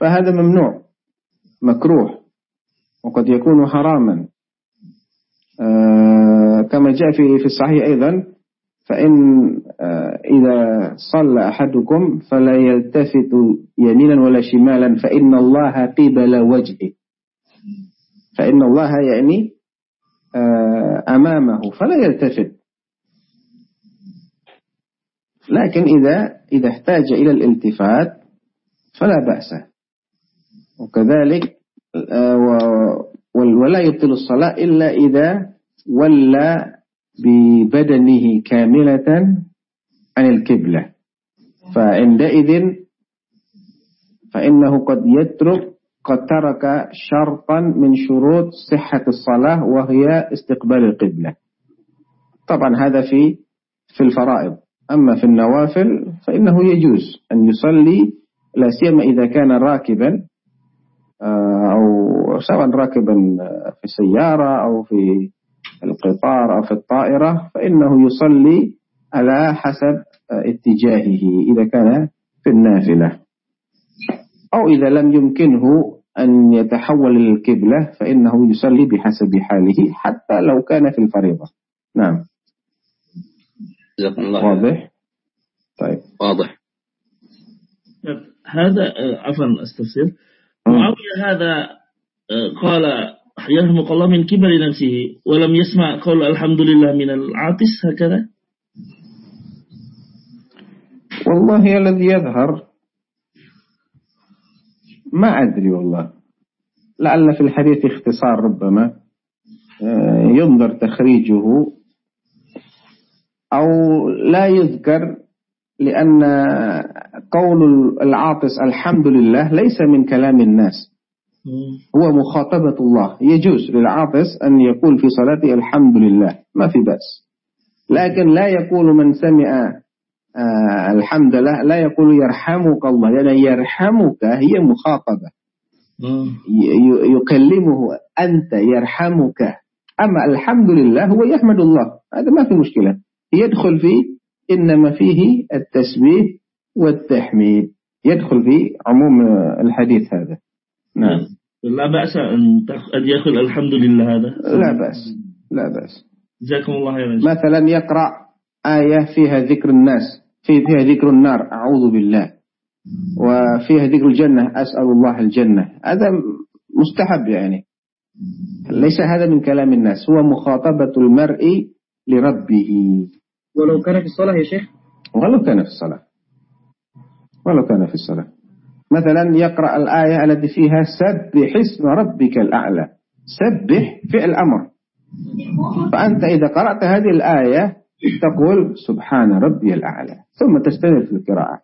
فهذا ممنوع مكروه وقد يكون حراما. آه، كما جاء في في الصحيح أيضا فإن آه، إذا صلى أحدكم فلا يلتفت يمينا ولا شمالا فإن الله قبل وجهه. فإن الله يعني أمامه فلا يلتفت. لكن إذا إذا احتاج إلى الالتفات فلا بأس. وكذلك ولا يبطل الصلاة إلا إذا ولى ببدنه كاملة عن الكبلة فعندئذ فإنه قد يترك قد ترك شرطا من شروط صحة الصلاة وهي استقبال القبلة. طبعا هذا في في الفرائض. أما في النوافل فإنه يجوز أن يصلي لا سيما إذا كان راكبا آه، أو سواء راكبا في سيارة أو في القطار أو في الطائرة فإنه يصلي على حسب اتجاهه إذا كان في النافلة. أو إذا لم يمكنه أن يتحول للقبلة فإنه يصلي بحسب حاله حتى لو كان في الفريضة. نعم. الله واضح؟ طيب. واضح. هذا آه، عفوا أستفسر. معاوية هذا قال يرحمك الله من كبر نفسه ولم يسمع قول الحمد لله من العاطس هكذا؟ والله الذي يظهر ما أدري والله. لعل في الحديث اختصار ربما آه، ينظر تخريجه أو لا يذكر لأن قول العاطس الحمد لله ليس من كلام الناس. هو مخاطبة الله. يجوز للعاطس أن يقول في صلاته الحمد لله. ما في بأس. لكن لا يقول من سمع آه الحمد لله لا يقول يرحمك الله لأن يعني يرحمك هي مخاطبة. يكلمه أنت يرحمك. أما الحمد لله هو يحمد الله هذا ما في مشكلة. يدخل في إنما فيه التسبيح والتحميد. يدخل في عموم الحديث هذا. نعم. لا بأس أن يدخل الحمد لله هذا. لا بأس لا بأس. جزاكم الله خيرا. مثلا يقرأ آية فيها ذكر الناس. فيها ذكر النار أعوذ بالله. وفيها ذكر الجنة أسأل الله الجنة. هذا مستحب يعني. ليس هذا من كلام الناس هو مخاطبة المرء لربه. ولو كان في الصلاة يا شيخ؟ ولو كان في الصلاة. ولو كان في الصلاة. مثلا يقرأ الآية التي فيها سبح اسم ربك الأعلى. سبح فعل أمر. فأنت إذا قرأت هذه الآية تقول سبحان ربي الأعلى ثم تستمر في القراءة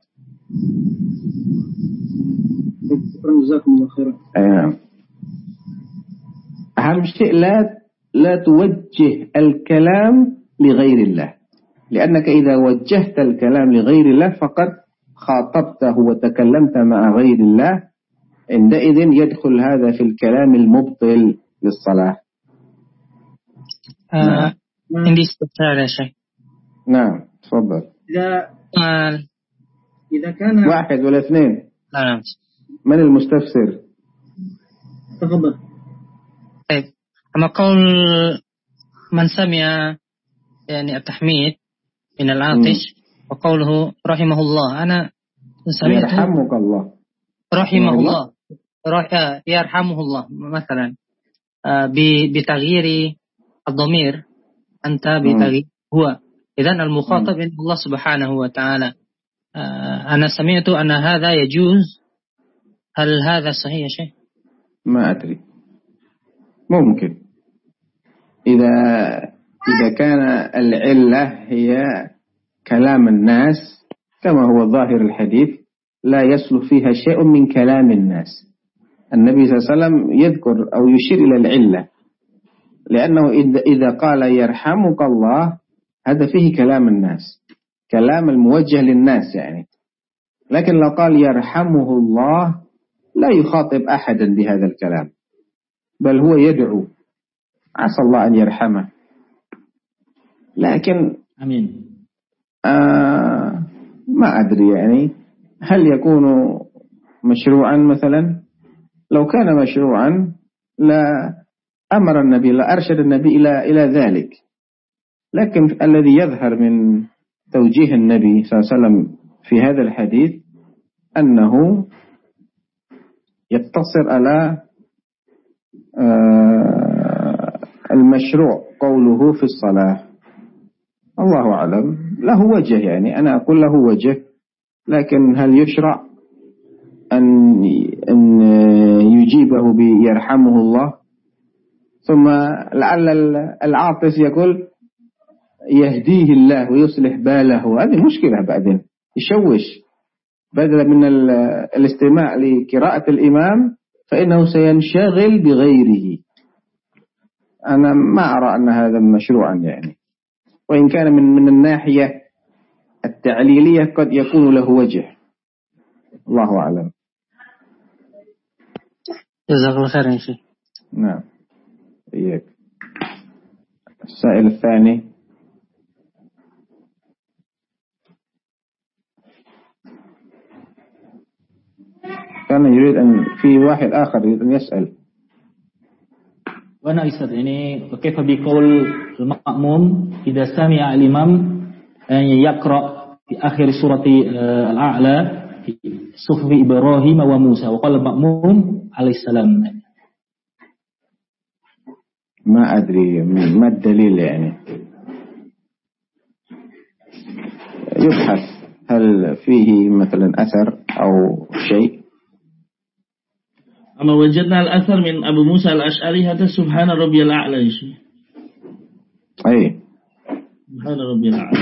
جزاكم الله خيرا. نعم. أهم شيء لا لا توجه الكلام لغير الله. لأنك إذا وجهت الكلام لغير الله فقد خاطبته وتكلمت مع غير الله. عندئذ يدخل هذا في الكلام المبطل للصلاة. آه عندي استفسار يا شيخ. نعم تفضل. إذا آه. إذا كان واحد ولا اثنين؟ نعم. من المستفسر؟ تفضل. طيب أما قول من سمع يعني التحميد من العاطش وقوله رحمه الله. أنا سمعت يرحمك الله. رحمه الله. يرحمه الله مثلا. آه، بتغيير الضمير. أنت بتغيير هو إذا المخاطب عند الله سبحانه وتعالى. آه، أنا سمعت أن هذا يجوز. هل هذا صحيح يا شيخ؟ ما أدري. ممكن. إذا إذا كان العلة هي كلام الناس كما هو ظاهر الحديث لا يصلح فيها شيء من كلام الناس. النبي صلى الله عليه وسلم يذكر أو يشير إلى العلة. لأنه إذا قال يرحمك الله هذا فيه كلام الناس كلام الموجه للناس يعني. لكن لو قال يرحمه الله لا يخاطب أحدا بهذا الكلام بل هو يدعو عسى الله أن يرحمه. لكن أمين. آه ما أدري يعني هل يكون مشروعا مثلا؟ لو كان مشروعا لا أمر النبي لا أرشد النبي إلى إلى ذلك. لكن الذي يظهر من توجيه النبي صلى الله عليه وسلم في هذا الحديث أنه يقتصر على آه، المشروع قوله في الصلاة. الله أعلم. له وجه يعني. أنا أقول له وجه لكن هل يشرع أن أن يجيبه بيرحمه الله؟ ثم لعل العاطس يقول يهديه الله ويصلح باله. هذه مشكلة بعدين. يشوش. بدلا من الاستماع لقراءة الإمام فإنه سينشغل بغيره. أنا ما أرى أن هذا مشروعا يعني. وإن كان من من الناحية التعليلية قد يكون له وجه. الله أعلم. جزاك الله خير يا شيخ. نعم. إياك. السائل الثاني. كان يريد أن في واحد آخر يريد أن يسأل. وأنا أستاذ يعني كيف بقول المأموم؟ إذا سمع الإمام أن يقرأ في آخر سورة الأعلى في صحف إبراهيم وموسى وقال المأموم عليه السلام. ما أدري ما الدليل يعني؟ يبحث هل فيه مثلا أثر أو شيء؟ أما وجدنا الأثر من أبو موسى الأشعري هذا سبحان ربي الأعلى أي سبحان ربي الأعلى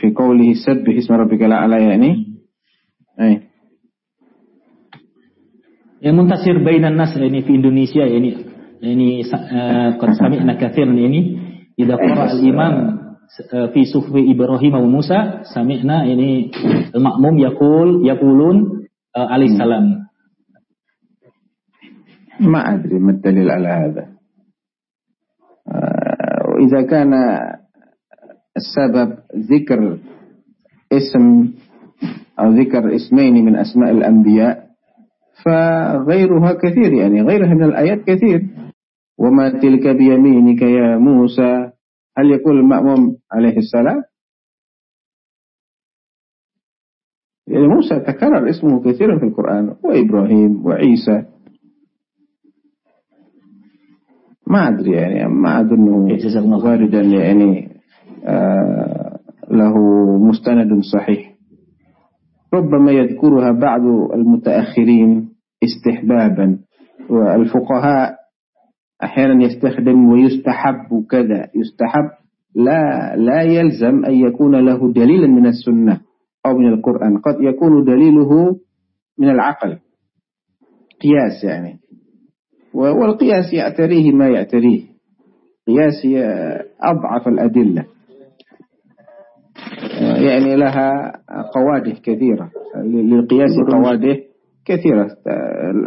في قوله سبح اسم ربك الأعلى يعني أي yang muntasir bainan nas ini fi Indonesia ini ini qad sami'na katsiran ini idza qara al-imam fi sufi Ibrahim wa Musa sami'na ini al-ma'mum yaqul yaqulun alaihi salam ما أدري ما الدليل على هذا. وإذا كان السبب ذكر اسم أو ذكر اسمين من أسماء الأنبياء فغيرها كثير يعني غيرها من الآيات كثير. وما تلك بيمينك يا موسى؟ هل يقول المأموم عليه السلام؟ يعني موسى تكرر اسمه كثيرا في القرآن وإبراهيم وعيسى. ما أدري يعني ما أظنه واردا يعني آه له مستند صحيح. ربما يذكرها بعض المتأخرين استحبابا والفقهاء أحيانا يستخدم ويستحب كذا. يستحب لا لا يلزم أن يكون له دليلا من السنة أو من القرآن. قد يكون دليله من العقل. قياس يعني. والقياس يعتريه ما يعتريه. قياس أضعف الأدلة. يعني لها قوادح كثيرة. للقياس قوادح كثيرة.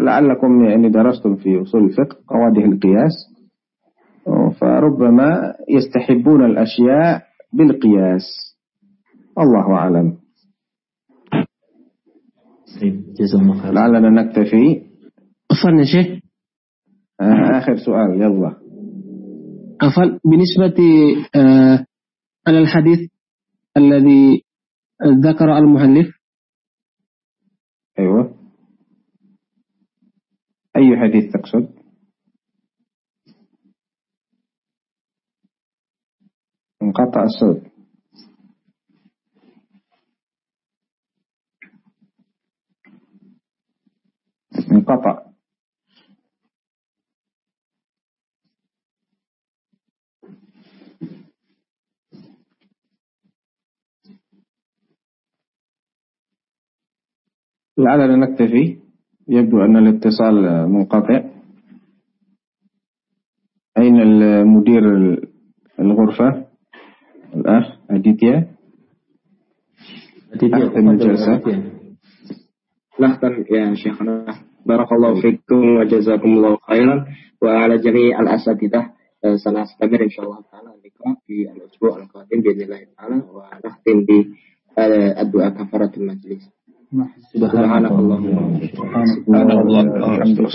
لعلكم يعني درستم في أصول الفقه قوادح القياس. فربما يستحبون الأشياء بالقياس. الله أعلم. لعلنا نكتفي. أفضل يا شيخ. آخر سؤال يلا. أفضل بالنسبة آه على الحديث الذي ذكر المؤلف. أيوة. أي حديث تقصد؟ انقطع الصوت. انقطع. لعلنا نكتفي يبدو أن الاتصال منقطع. أين المدير الغرفة؟ الأخ أديتيا. أختم الجلسة نختم يا شيخنا. بارك الله فيكم وجزاكم الله خيرا. وعلى جميع الأساتذة سنستمر إن شاء الله تعالى بكم في الأسبوع القادم بإذن الله تعالى. ونختم بالدعاء كفارة المجلس. سبحانك اللهم سبحانك اللهم وبحمدك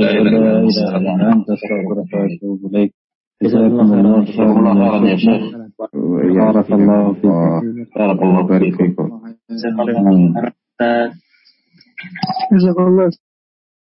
لا اله الا انت استغفرك واتوب اليك جزاكم الله خيرا يا شيخ بارك الله فيكم بارك الله فيكم جزاك الله